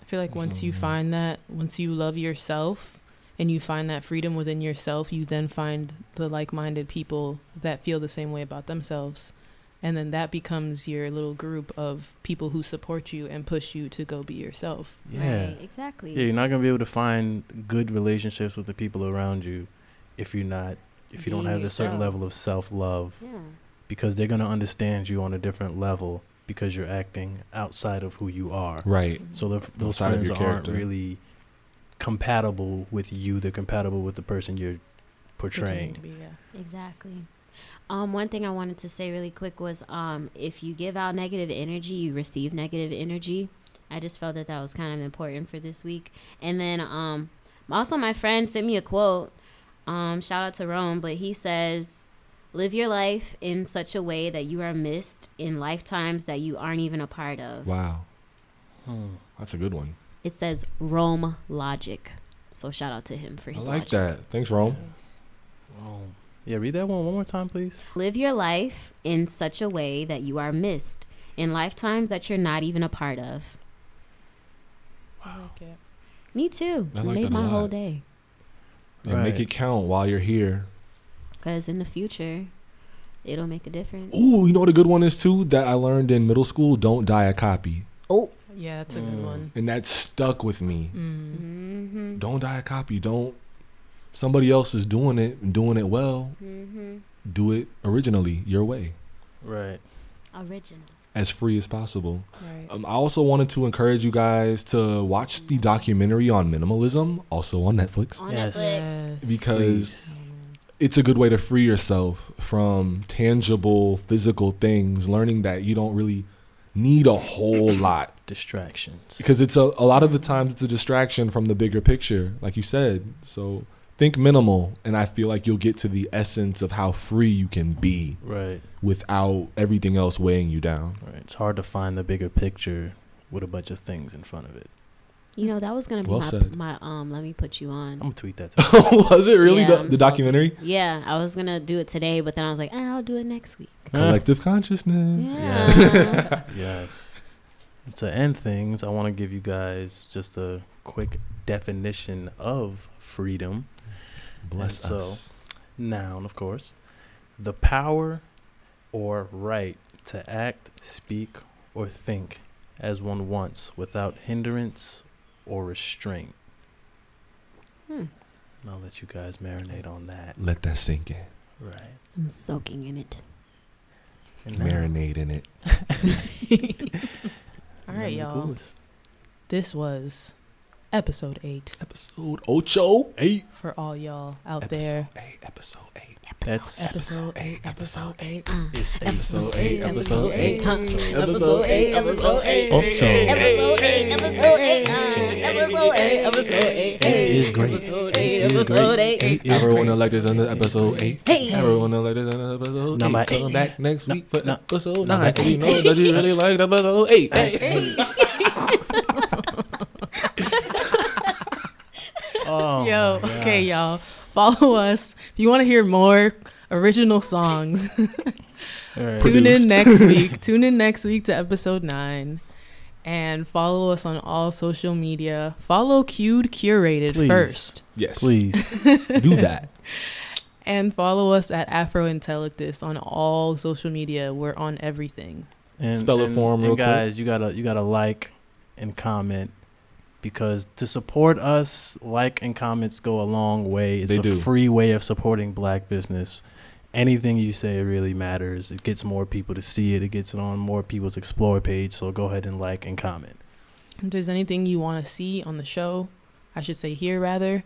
I feel like once you So- find that, once you love yourself and you find that freedom within yourself, you then find the like minded people that feel the same way about themselves. And then that becomes your little group of people who support you and push you to go be yourself. yeah Right. Exactly. Yeah, you're not gonna be able to find good relationships with the people around you if you're not if you don't Being have a certain level of self love Yeah. because they're gonna understand you on a different level because you're acting outside of who you are. Right. So the, those Outside friends aren't really compatible with you. They're compatible with the person you're portraying. be, yeah. Exactly. Um, one thing I wanted to say really quick was um, if you give out negative energy, you receive negative energy. I just felt that that was kind of important for this week. And then um, also, my friend sent me a quote. Um, shout out to Rome, but he says, "Live your life in such a way that you are missed in lifetimes that you aren't even a part of." Wow. Hmm. That's a good one. It says Rome Logic. So shout out to him for his I like logic. that. Thanks, Rome. Oh. Yeah, read that one one more time, please. Live your life in such a way that you are missed in lifetimes that you're not even a part of. I like it. Me too. I like made my whole day. And make it count while you're here. Because in the future, it'll make a difference. Ooh, you know what a good one is too that I learned in middle school? Don't die a copy. Oh. Yeah, that's a good Mm. one. And that stuck with me. Mm. Mm-hmm. Don't die a copy. Don't somebody else is doing it and doing it well. Mm-hmm. Do it originally, your way. Right. Original. As free as possible. Right. Um, I also wanted to encourage you guys to watch the documentary on minimalism, also on Netflix, On Yes. Netflix. Yes. because it's a good way to free yourself from tangible physical things, learning that you don't really need a whole lot Distractions. because it's a, a lot of the times it's a distraction from the bigger picture, like you said. So think minimal, and I feel like you'll get to the essence of how free you can be Right. without everything else weighing you down. Right. It's hard to find the bigger picture with a bunch of things in front of it. You know, that was going to be Well my, my, um, let me put you on. I'm gonna tweet that. Was it really Yeah, the, the documentary? Yeah, I was going to do it today, but then I was like, ah, I'll do it next week. Collective consciousness. Yeah. yes. To end things, I want to give you guys just a quick definition of freedom. Bless And so- Noun, of course. The power or right to act, speak, or think as one wants without hindrance or restraint. Hmm. And I'll let you guys marinate on that. Let that sink in. Right. I'm soaking in it. And Marinate in it. All right, y'all. coolest. This was episode eight Episode Ocho. Eight. for all y'all out Episode there. eight. Episode eight. That's Episode eight, eight. Episode eight. Uh, it's eight. Episode eight. Episode eight. huh? Episode eight. Episode eight. Ocho. Episode eight, episode eight, uh, episode eight, episode eight, Eight is great. episode eight, Eight is episode great. eight. Eight is Everyone great. elected under episode eight. Hey. Everyone elected under episode Number eight. Come eight. back next week for episode Number nine. We know that you really like episode eight. Oh, Yo, okay, y'all. Follow us. If you want to hear more original songs, All right. tune in next week. Tune in next week to episode nine. And follow us on all social media. Follow Cued Curated Please. first. Yes. Please. do that. And follow us at Afro Intellectus on all social media. We're on everything. And, Spell it and- for 'em and real quick. guys, you gotta you gotta like and comment because to support us, like and comments go a long way. It's They a do. free way of supporting black business. Anything you say really matters. It gets more people to see it. It gets it on more people's explore page. So go ahead and like and comment. If there's anything you want to see on the show, I should say here rather,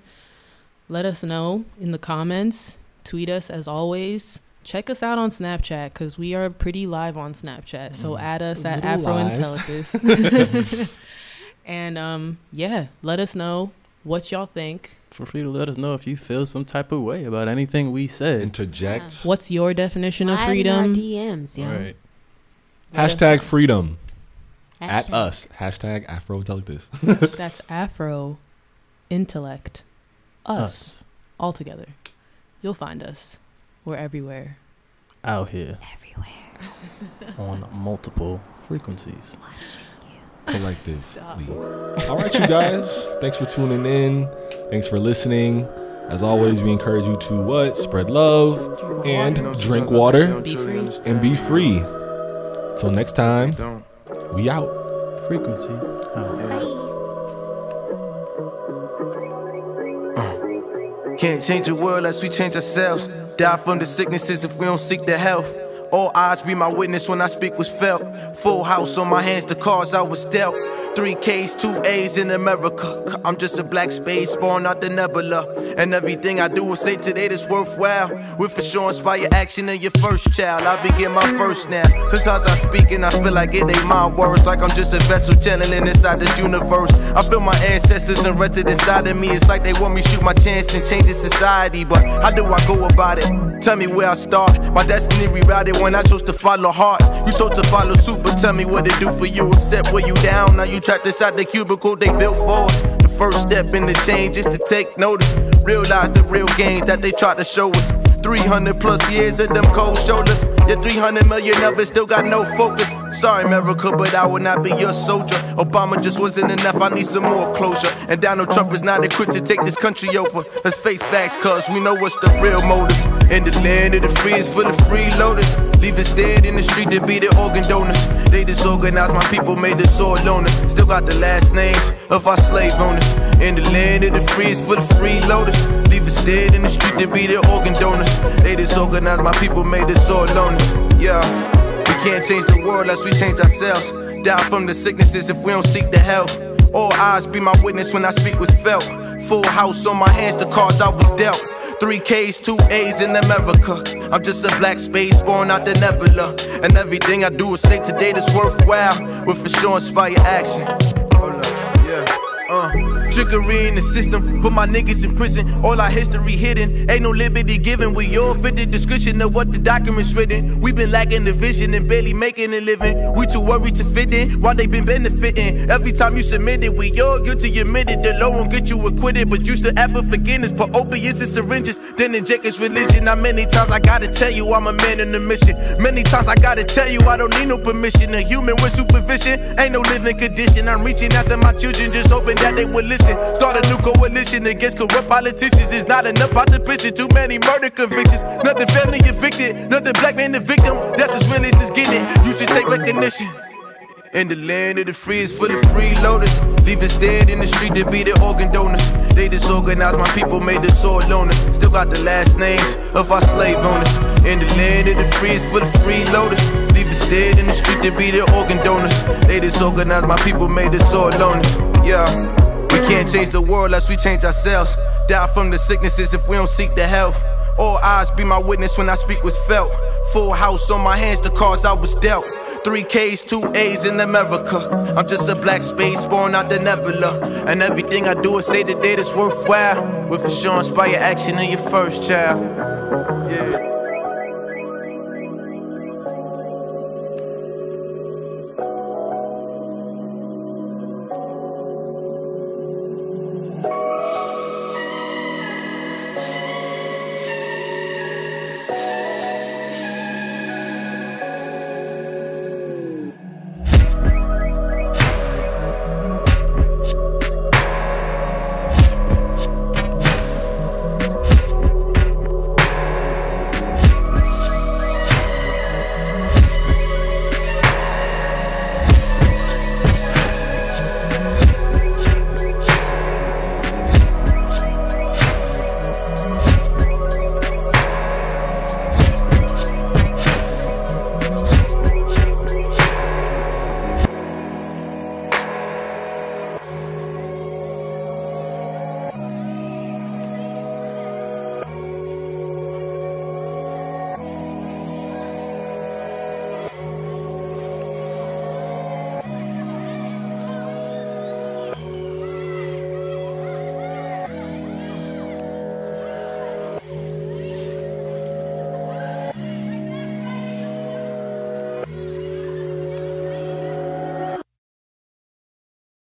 let us know in the comments. Tweet us as always. Check us out on Snapchat because we are pretty live on Snapchat. So Mm, add us at little Afro live. Intellectus. And um, yeah, let us know what y'all think. Feel free to let us know if you feel some type of way about anything we said. Interject. What's your definition of Slide in our freedom? DMs, yo. Right. Hashtag freedom at us. Hashtag Afro Intellectus. That's Afro intellect. Us. Us. All together. You'll find us. We're everywhere. Out here Everywhere. on multiple frequencies. Watching you. Collectively. All right, you guys. Thanks for tuning in. Thanks for listening. As always, we encourage you to what? Spread love and drink water Be and be free. Till next time, we out. Frequency. Oh. Out. Uh. Can't change the world unless we change ourselves. Die from the sicknesses if we don't seek the health. All eyes be my witness when I speak was felt. Full house on my hands, the cards I was dealt. Three K's, two A's in America. I'm just a black space born out the nebula. And everything I do will say today that's worthwhile. With for sure inspire action in your first child. I begin my first now. Sometimes I speak and I feel like it ain't my words. Like I'm just a vessel channeling inside this universe. I feel my ancestors invested inside of me. It's like they want me shoot my chance and change this society. But how do I go about it? Tell me where I start. My destiny rerouted when I chose to follow heart. You chose to follow suit, but tell me what it do for you. Except where you down. Now you trapped inside the cubicle they built for us. The first step in the change is to take notice. Realize the real gains that they tried to show us. 300 plus years of them cold shoulders. Yeah, 300 million of it still got no focus. Sorry, America, but I will not be your soldier. Obama just wasn't enough, I need some more closure. And Donald Trump is not equipped to take this country over. Let's face facts, cuz we know what's the real motives. In the land of the free is full of freeloaders. Leave us dead in the street to be the organ donors. They disorganized my people, made us all loners. Still got the last names of our slave owners. In the land of the free is full of freeloaders. Leave us dead in the street to be the organ donors. They disorganized my people, made us all loners. Yeah, we can't change the world unless we change ourselves. Die from the sicknesses if we don't seek the help. All eyes be my witness when I speak was felt. Full house on my hands, the cards I was dealt. Three K's, two A's in America. I'm just a black space born out the nebula. And everything I do is say today that's worthwhile. With for sure inspire action. Hold up, yeah. Uh, trickery in the system, put my niggas in prison. All our history hidden, ain't no liberty given. We all fit the description of what the documents written. We been lacking the vision and barely making a living. We too worried to fit in while they been benefiting. Every time you submit it, we all guilty admitted. The law won't get you acquitted, but you still ask for forgiveness. Put opiates and syringes, then inject his religion. Now many times I gotta tell you I'm a man in the mission. Many times I gotta tell you I don't need no permission. A human with supervision ain't no living condition. I'm reaching out to my children, just hoping that they would listen. Start a new coalition against corrupt politicians. It's not enough prison. Too many murder convictions. Nothing family evicted. Nothing black man the victim. That's as real as it's getting. You should take recognition. In the land of the free is full of freeloaders. Leave us dead in the street to be the organ donors. They disorganized my people, made us all loners. Still got the last names of our slave owners. In the land of the free is full of freeloaders. Leave us dead in the street to be the organ donors. They disorganized my people, made us all loners. Yeah. Can't change the world unless we change ourselves. Die from the sicknesses if we don't seek the help. All eyes be my witness when I speak was felt. Full house on my hands, the cause I was dealt. Three K's, two A's in America. I'm just a black space born out the nebula. And everything I do is say the day that's worthwhile. Will for sure inspire action in your first child.